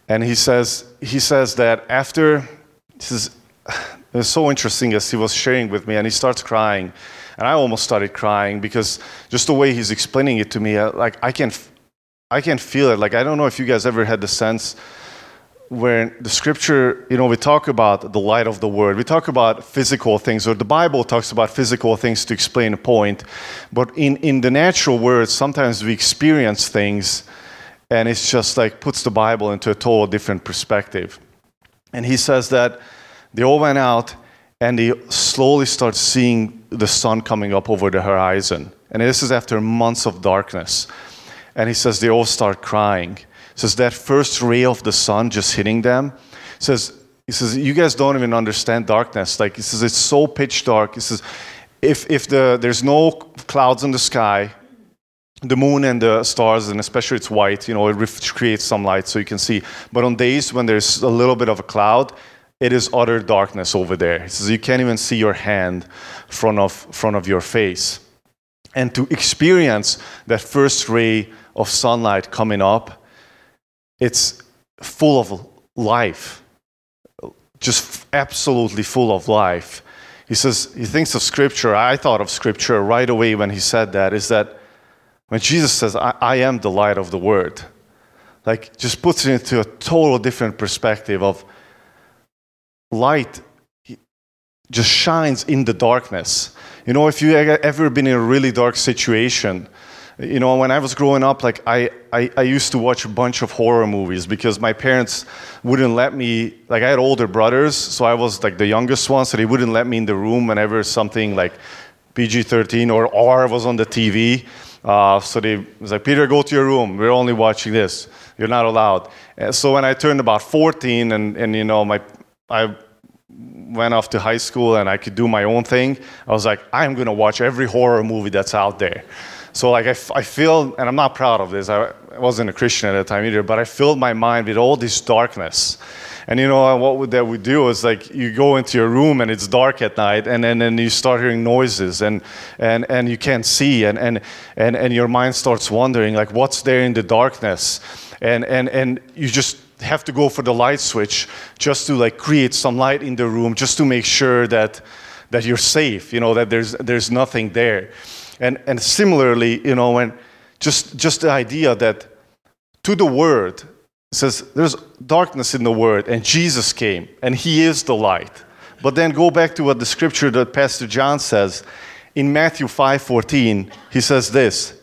And he says he says that after this is it was so interesting as he was sharing with me and he starts crying. And i almost started crying because just the way he's explaining it to me uh, like i can i can feel it. Like i don't know if you guys ever had the sense where the scripture you know we talk about the light of the word we talk about physical things or the bible talks about physical things to explain a point but in in the natural world sometimes we experience things and it's just like puts the bible into a total different perspective and he says that they all went out and they slowly start seeing the sun coming up over the horizon. And this is after months of darkness. And he says they all start crying. Says that first ray of the sun just hitting them. He says, he says, you guys don't even understand darkness. Like he says, it's so pitch dark. He says, if, if the, there's no clouds in the sky, the moon and the stars, and especially it's white, you know, it creates some light so you can see. But on days when there's a little bit of a cloud, it is utter darkness over there. He says you can't even see your hand front of front of your face. And to experience that first ray of sunlight coming up, it's full of life, just absolutely full of life. He says he thinks of scripture. I thought of scripture right away when he said that. Is that when Jesus says, I, I am the light of the world, like just puts it into a total different perspective of light just shines in the darkness. You know, if you ever been in a really dark situation, you know, when I was growing up, like I, I, I, used to watch a bunch of horror movies because my parents wouldn't let me, like I had older brothers, so I was like the youngest one, so they wouldn't let me in the room whenever something like PG-13 or R was on the TV. Uh, so they was like, Peter, go to your room. We're only watching this. You're not allowed. And so when I turned about 14 and, and you know, my, I went off to high school and I could do my own thing, I was like, I'm going to watch every horror movie that's out there. So like I, f- I feel, and I'm not proud of this, I, wasn't a Christian at the time either, but I filled my mind with all this darkness. And you know what would, that would do is like you go into your room and it's dark at night, and then and you start hearing noises and and and you can't see, and and and and your mind starts wondering like what's there in the darkness, and and and you just have to go for the light switch just to like create some light in the room, just to make sure that that you're safe, you know that there's there's nothing there, and and similarly, you know when just just the idea that to the word says there's darkness in the word and jesus came and he is the light. But then go back to what the scripture that pastor john says in matthew 5.14 he says this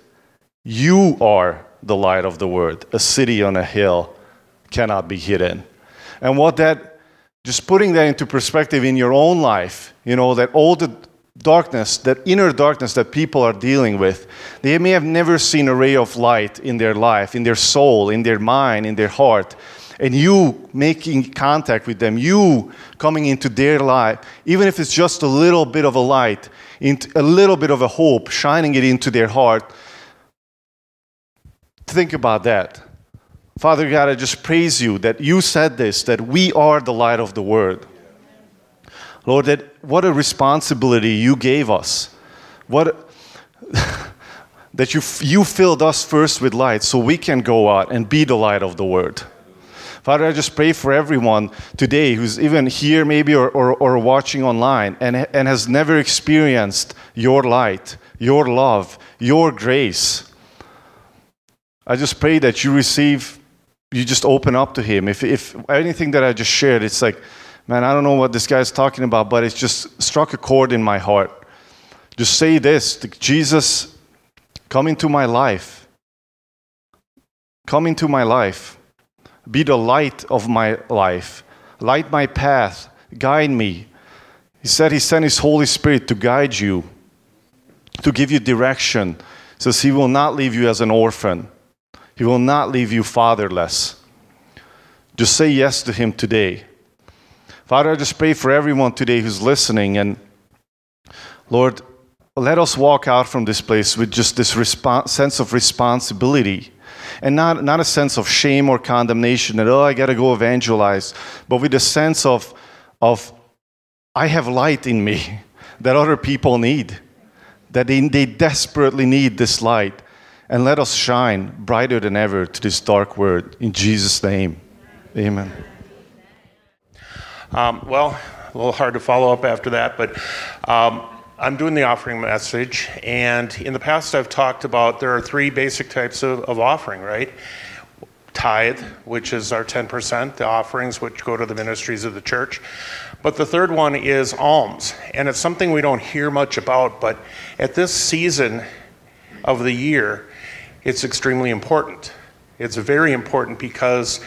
you are the light of the world a city on a hill cannot be hidden. And what that just putting that into perspective in your own life you know that all the darkness, that inner darkness that people are dealing with, they may have never seen a ray of light in their life, in their soul, in their mind, in their heart. and you making contact with them, you coming into their life, even if it's just a little bit of a light, a little bit of a hope, shining it into their heart. Think about that. Father God, I just praise you that you said this, that we are the light of the world. Lord, that what a responsibility you gave us. What that you, you filled us first with light so we can go out and be the light of the world. Father, I just pray for everyone today who's even here, maybe, or, or, or watching online and, and has never experienced your light, your love, your grace. I just pray that you receive, you just open up to Him. If, if anything that I just shared, it's like, man, I don't know what this guy's talking about, but it's just struck a chord in my heart. Just say this Jesus, come into my life. Come into my life. Be the light of my life. Light my path. Guide me. He said He sent His Holy Spirit to guide you, to give you direction. He says He will not leave you as an orphan, He will not leave you fatherless. Just say yes to Him today. Father, I just pray for everyone today who's listening. And Lord, let us walk out from this place with just this respo- sense of responsibility and not, not a sense of shame or condemnation that, oh, I got to go evangelize, but with a sense of, of, I have light in me that other people need, that they, they desperately need this light. And let us shine brighter than ever to this dark world. In Jesus' name, amen. Um, well, a little hard to follow up after that, but um, I'm doing the offering message, and in the past I've talked about there are three basic types of, of offering, right? Tithe, which is our 10%, the offerings which go to the ministries of the church. But the third one is alms, and it's something we don't hear much about, but at this season of the year, it's extremely important. It's very important because,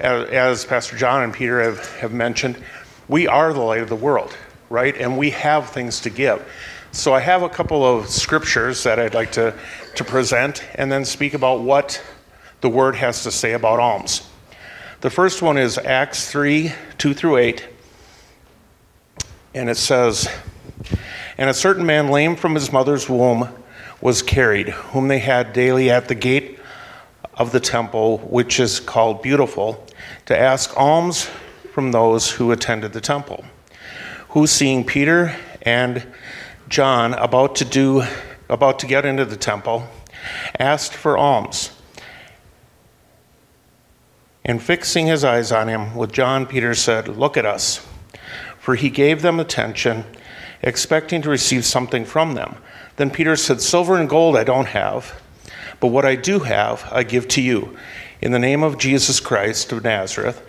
as Pastor John and Peter have, have mentioned, we are the light of the world, right? And we have things to give. So I have a couple of scriptures that I'd like to, to present and then speak about what the word has to say about alms. The first one is Acts 3 2 through 8. And it says, And a certain man, lame from his mother's womb, was carried, whom they had daily at the gate of the temple, which is called Beautiful, to ask alms from those who attended the temple. Who, seeing Peter and John about to do, about to get into the temple, asked for alms. And fixing his eyes on him with John, Peter said, Look at us. For he gave them attention, expecting to receive something from them. Then Peter said, Silver and gold I don't have, but what I do have I give to you. In the name of Jesus Christ of Nazareth,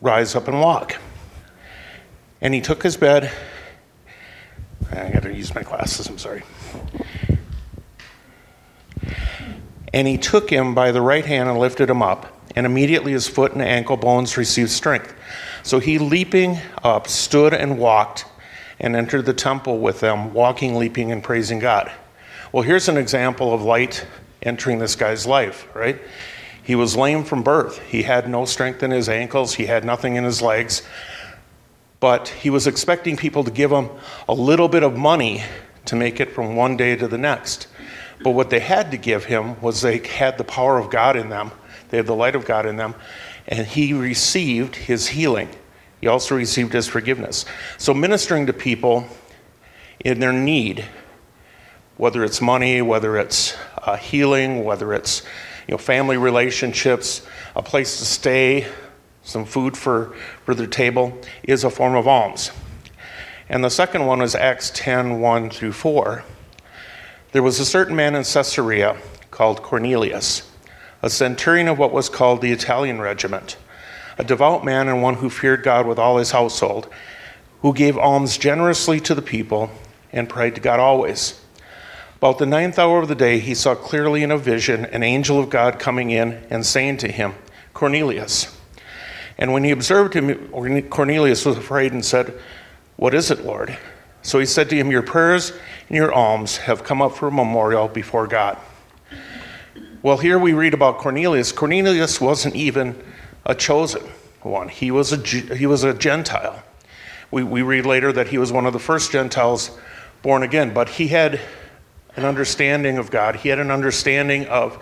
rise up and walk. And he took his bed. I got to use my glasses, I'm sorry. And he took him by the right hand and lifted him up, and immediately his foot and ankle bones received strength. So he, leaping up, stood and walked and entered the temple with them, walking, leaping, and praising God. Well, here's an example of light entering this guy's life, right? He was lame from birth. He had no strength in his ankles, he had nothing in his legs. But he was expecting people to give him a little bit of money to make it from one day to the next. But what they had to give him was they had the power of God in them, they had the light of God in them, and he received his healing. He also received his forgiveness. So, ministering to people in their need, whether it's money, whether it's uh, healing, whether it's you know, family relationships, a place to stay, some food for, for their table, is a form of alms. And the second one is Acts 10 1 through 4. There was a certain man in Caesarea called Cornelius, a centurion of what was called the Italian regiment, a devout man and one who feared God with all his household, who gave alms generously to the people and prayed to God always. About the ninth hour of the day, he saw clearly in a vision an angel of God coming in and saying to him, Cornelius. And when he observed him, Cornelius was afraid and said, What is it, Lord? So he said to him, Your prayers and your alms have come up for a memorial before God. Well, here we read about Cornelius. Cornelius wasn't even a chosen one. He was a, he was a Gentile. We, we read later that he was one of the first Gentiles born again, but he had an understanding of God. He had an understanding of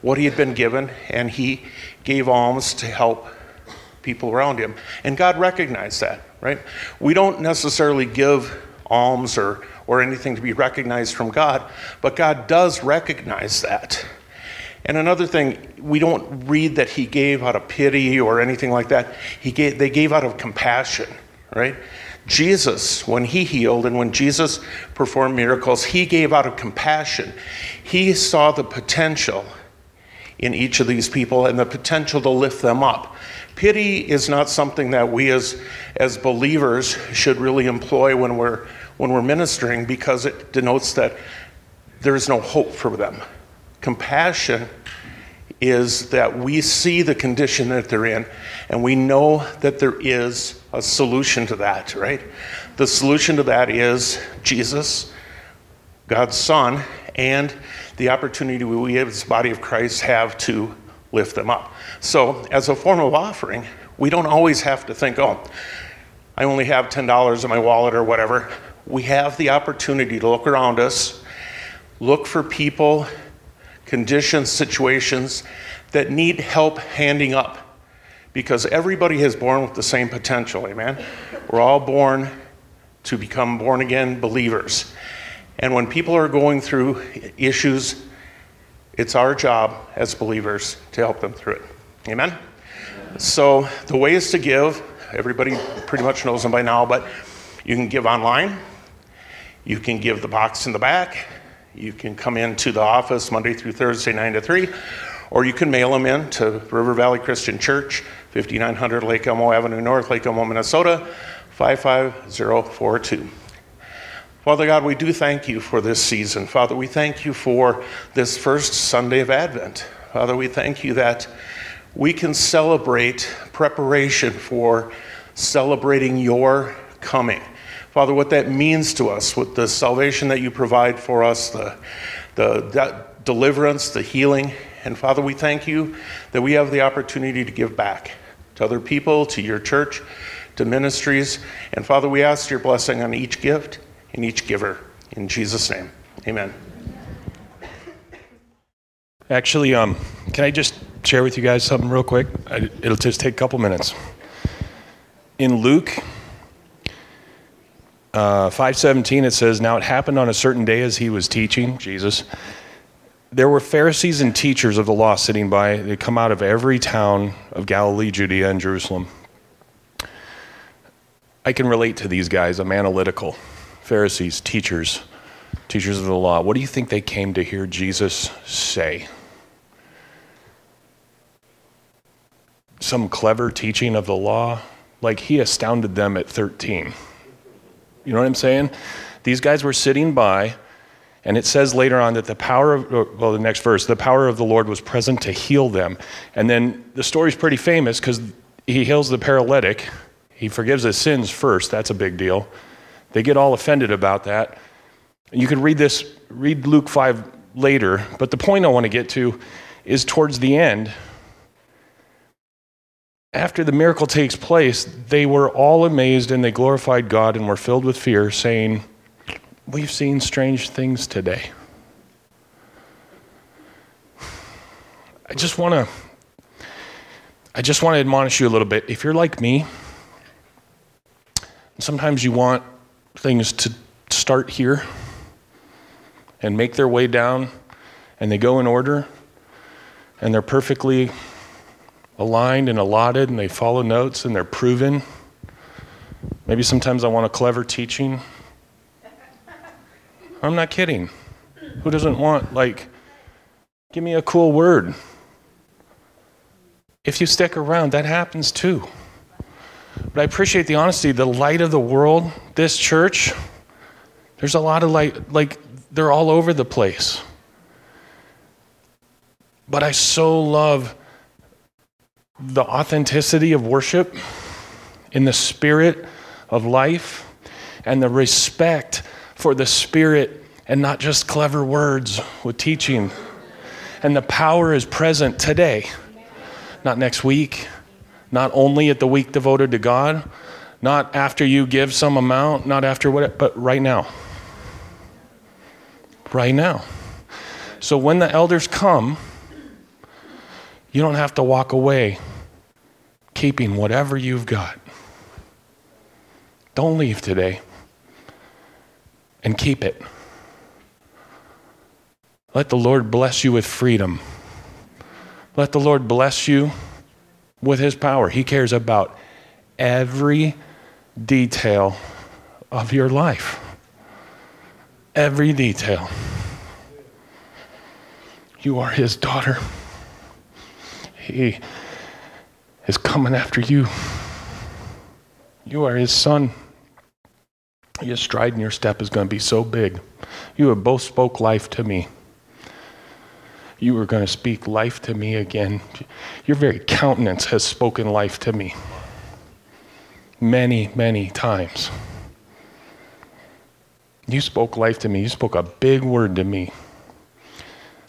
what he had been given, and he gave alms to help people around him. And God recognized that, right? We don't necessarily give alms or, or anything to be recognized from God, but God does recognize that. And another thing, we don't read that he gave out of pity or anything like that. He gave, they gave out of compassion, right? Jesus, when he healed and when Jesus performed miracles, he gave out of compassion. He saw the potential in each of these people and the potential to lift them up. Pity is not something that we as, as believers should really employ when we're, when we're ministering because it denotes that there is no hope for them. Compassion is that we see the condition that they're in and we know that there is a solution to that, right? The solution to that is Jesus, God's Son, and the opportunity we as body of Christ have to lift them up. So, as a form of offering, we don't always have to think, oh, I only have $10 in my wallet or whatever. We have the opportunity to look around us, look for people, conditions, situations that need help handing up. Because everybody is born with the same potential, amen? We're all born to become born again believers. And when people are going through issues, it's our job as believers to help them through it. Amen? So, the ways to give, everybody pretty much knows them by now, but you can give online, you can give the box in the back, you can come into the office Monday through Thursday, 9 to 3, or you can mail them in to River Valley Christian Church, 5900 Lake Elmo Avenue North, Lake Elmo, Minnesota, 55042. Father God, we do thank you for this season. Father, we thank you for this first Sunday of Advent. Father, we thank you that we can celebrate preparation for celebrating your coming. Father, what that means to us, with the salvation that you provide for us, the, the deliverance, the healing. And Father, we thank you that we have the opportunity to give back to other people, to your church, to ministries. And Father, we ask your blessing on each gift and each giver. In Jesus' name, amen. Actually, um, can I just share with you guys something real quick? I, it'll just take a couple minutes. In Luke uh, 5:17, it says, "Now it happened on a certain day as he was teaching Jesus." There were Pharisees and teachers of the law sitting by. They come out of every town of Galilee, Judea, and Jerusalem. I can relate to these guys. I'm analytical. Pharisees, teachers, teachers of the law. What do you think they came to hear Jesus say? Some clever teaching of the law? Like he astounded them at 13. You know what I'm saying? These guys were sitting by, and it says later on that the power of, oh, well, the next verse, the power of the Lord was present to heal them. And then the story's pretty famous because he heals the paralytic. He forgives his sins first. That's a big deal. They get all offended about that. You can read this, read Luke 5 later, but the point I want to get to is towards the end. After the miracle takes place, they were all amazed and they glorified God and were filled with fear, saying, We've seen strange things today. I just want to I just want to admonish you a little bit. If you're like me, sometimes you want things to start here and make their way down and they go in order and they're perfectly aligned and allotted and they follow notes and they're proven. Maybe sometimes I want a clever teaching. I'm not kidding. Who doesn't want, like, give me a cool word? If you stick around, that happens too. But I appreciate the honesty. The light of the world, this church, there's a lot of light, like, they're all over the place. But I so love the authenticity of worship in the spirit of life and the respect for the spirit and not just clever words with teaching. And the power is present today, not next week, Not only at the week devoted to God, not after you give some amount, not after what, but right now. Right now. So when the elders come, you don't have to walk away keeping whatever you've got. Don't leave today and keep it. Let the Lord bless you with freedom. Let the Lord bless you with His power. He cares about every detail of your life. Every detail. You are His daughter. He is coming after you. You are His son. Your stride and your step is going to be so big. You have both spoke life to me. You are going to speak life to me again. Your very countenance has spoken life to me many, many times. You spoke life to me. You spoke a big word to me.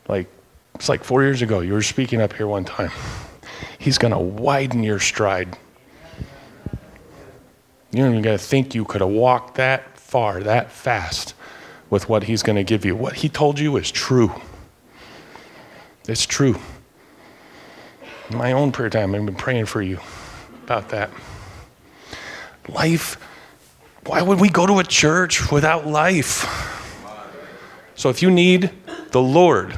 Like, it's like four years ago, you were speaking up here one time. He's going to widen your stride. You don't even got to think you could have walked that far, that fast with what he's going to give you. What he told you is true. It's true. In my own prayer time, I've been praying for you about that. Life, why would we go to a church without life? So if you need the Lord,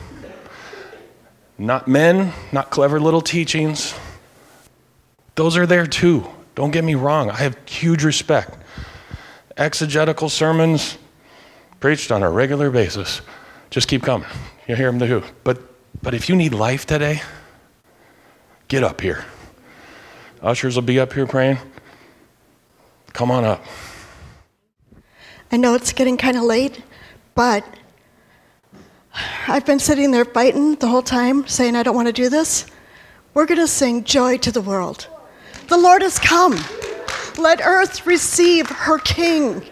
not men, not clever little teachings, those are there too. Don't get me wrong, I have huge respect. Exegetical sermons preached on a regular basis. Just keep coming. You hear them too. But, but if you need life today, get up here. Ushers will be up here praying. Come on up. I know it's getting kind of late, but I've been sitting there fighting the whole time, saying I don't want to do this. We're going to sing Joy to the World. The Lord has come. Let earth receive her King.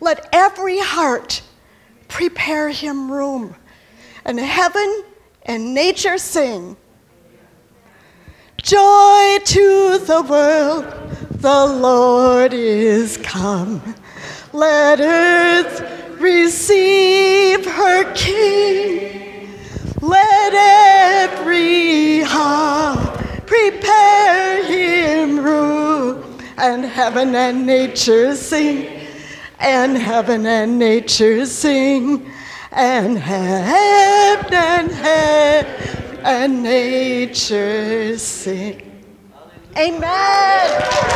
Let every heart prepare him room. And heaven and nature sing. Joy to the world, the Lord is come. Let earth receive her King. Let every heart prepare him room. And heaven and nature sing. And heaven and nature sing. And heaven and heaven and nature sing. Amen.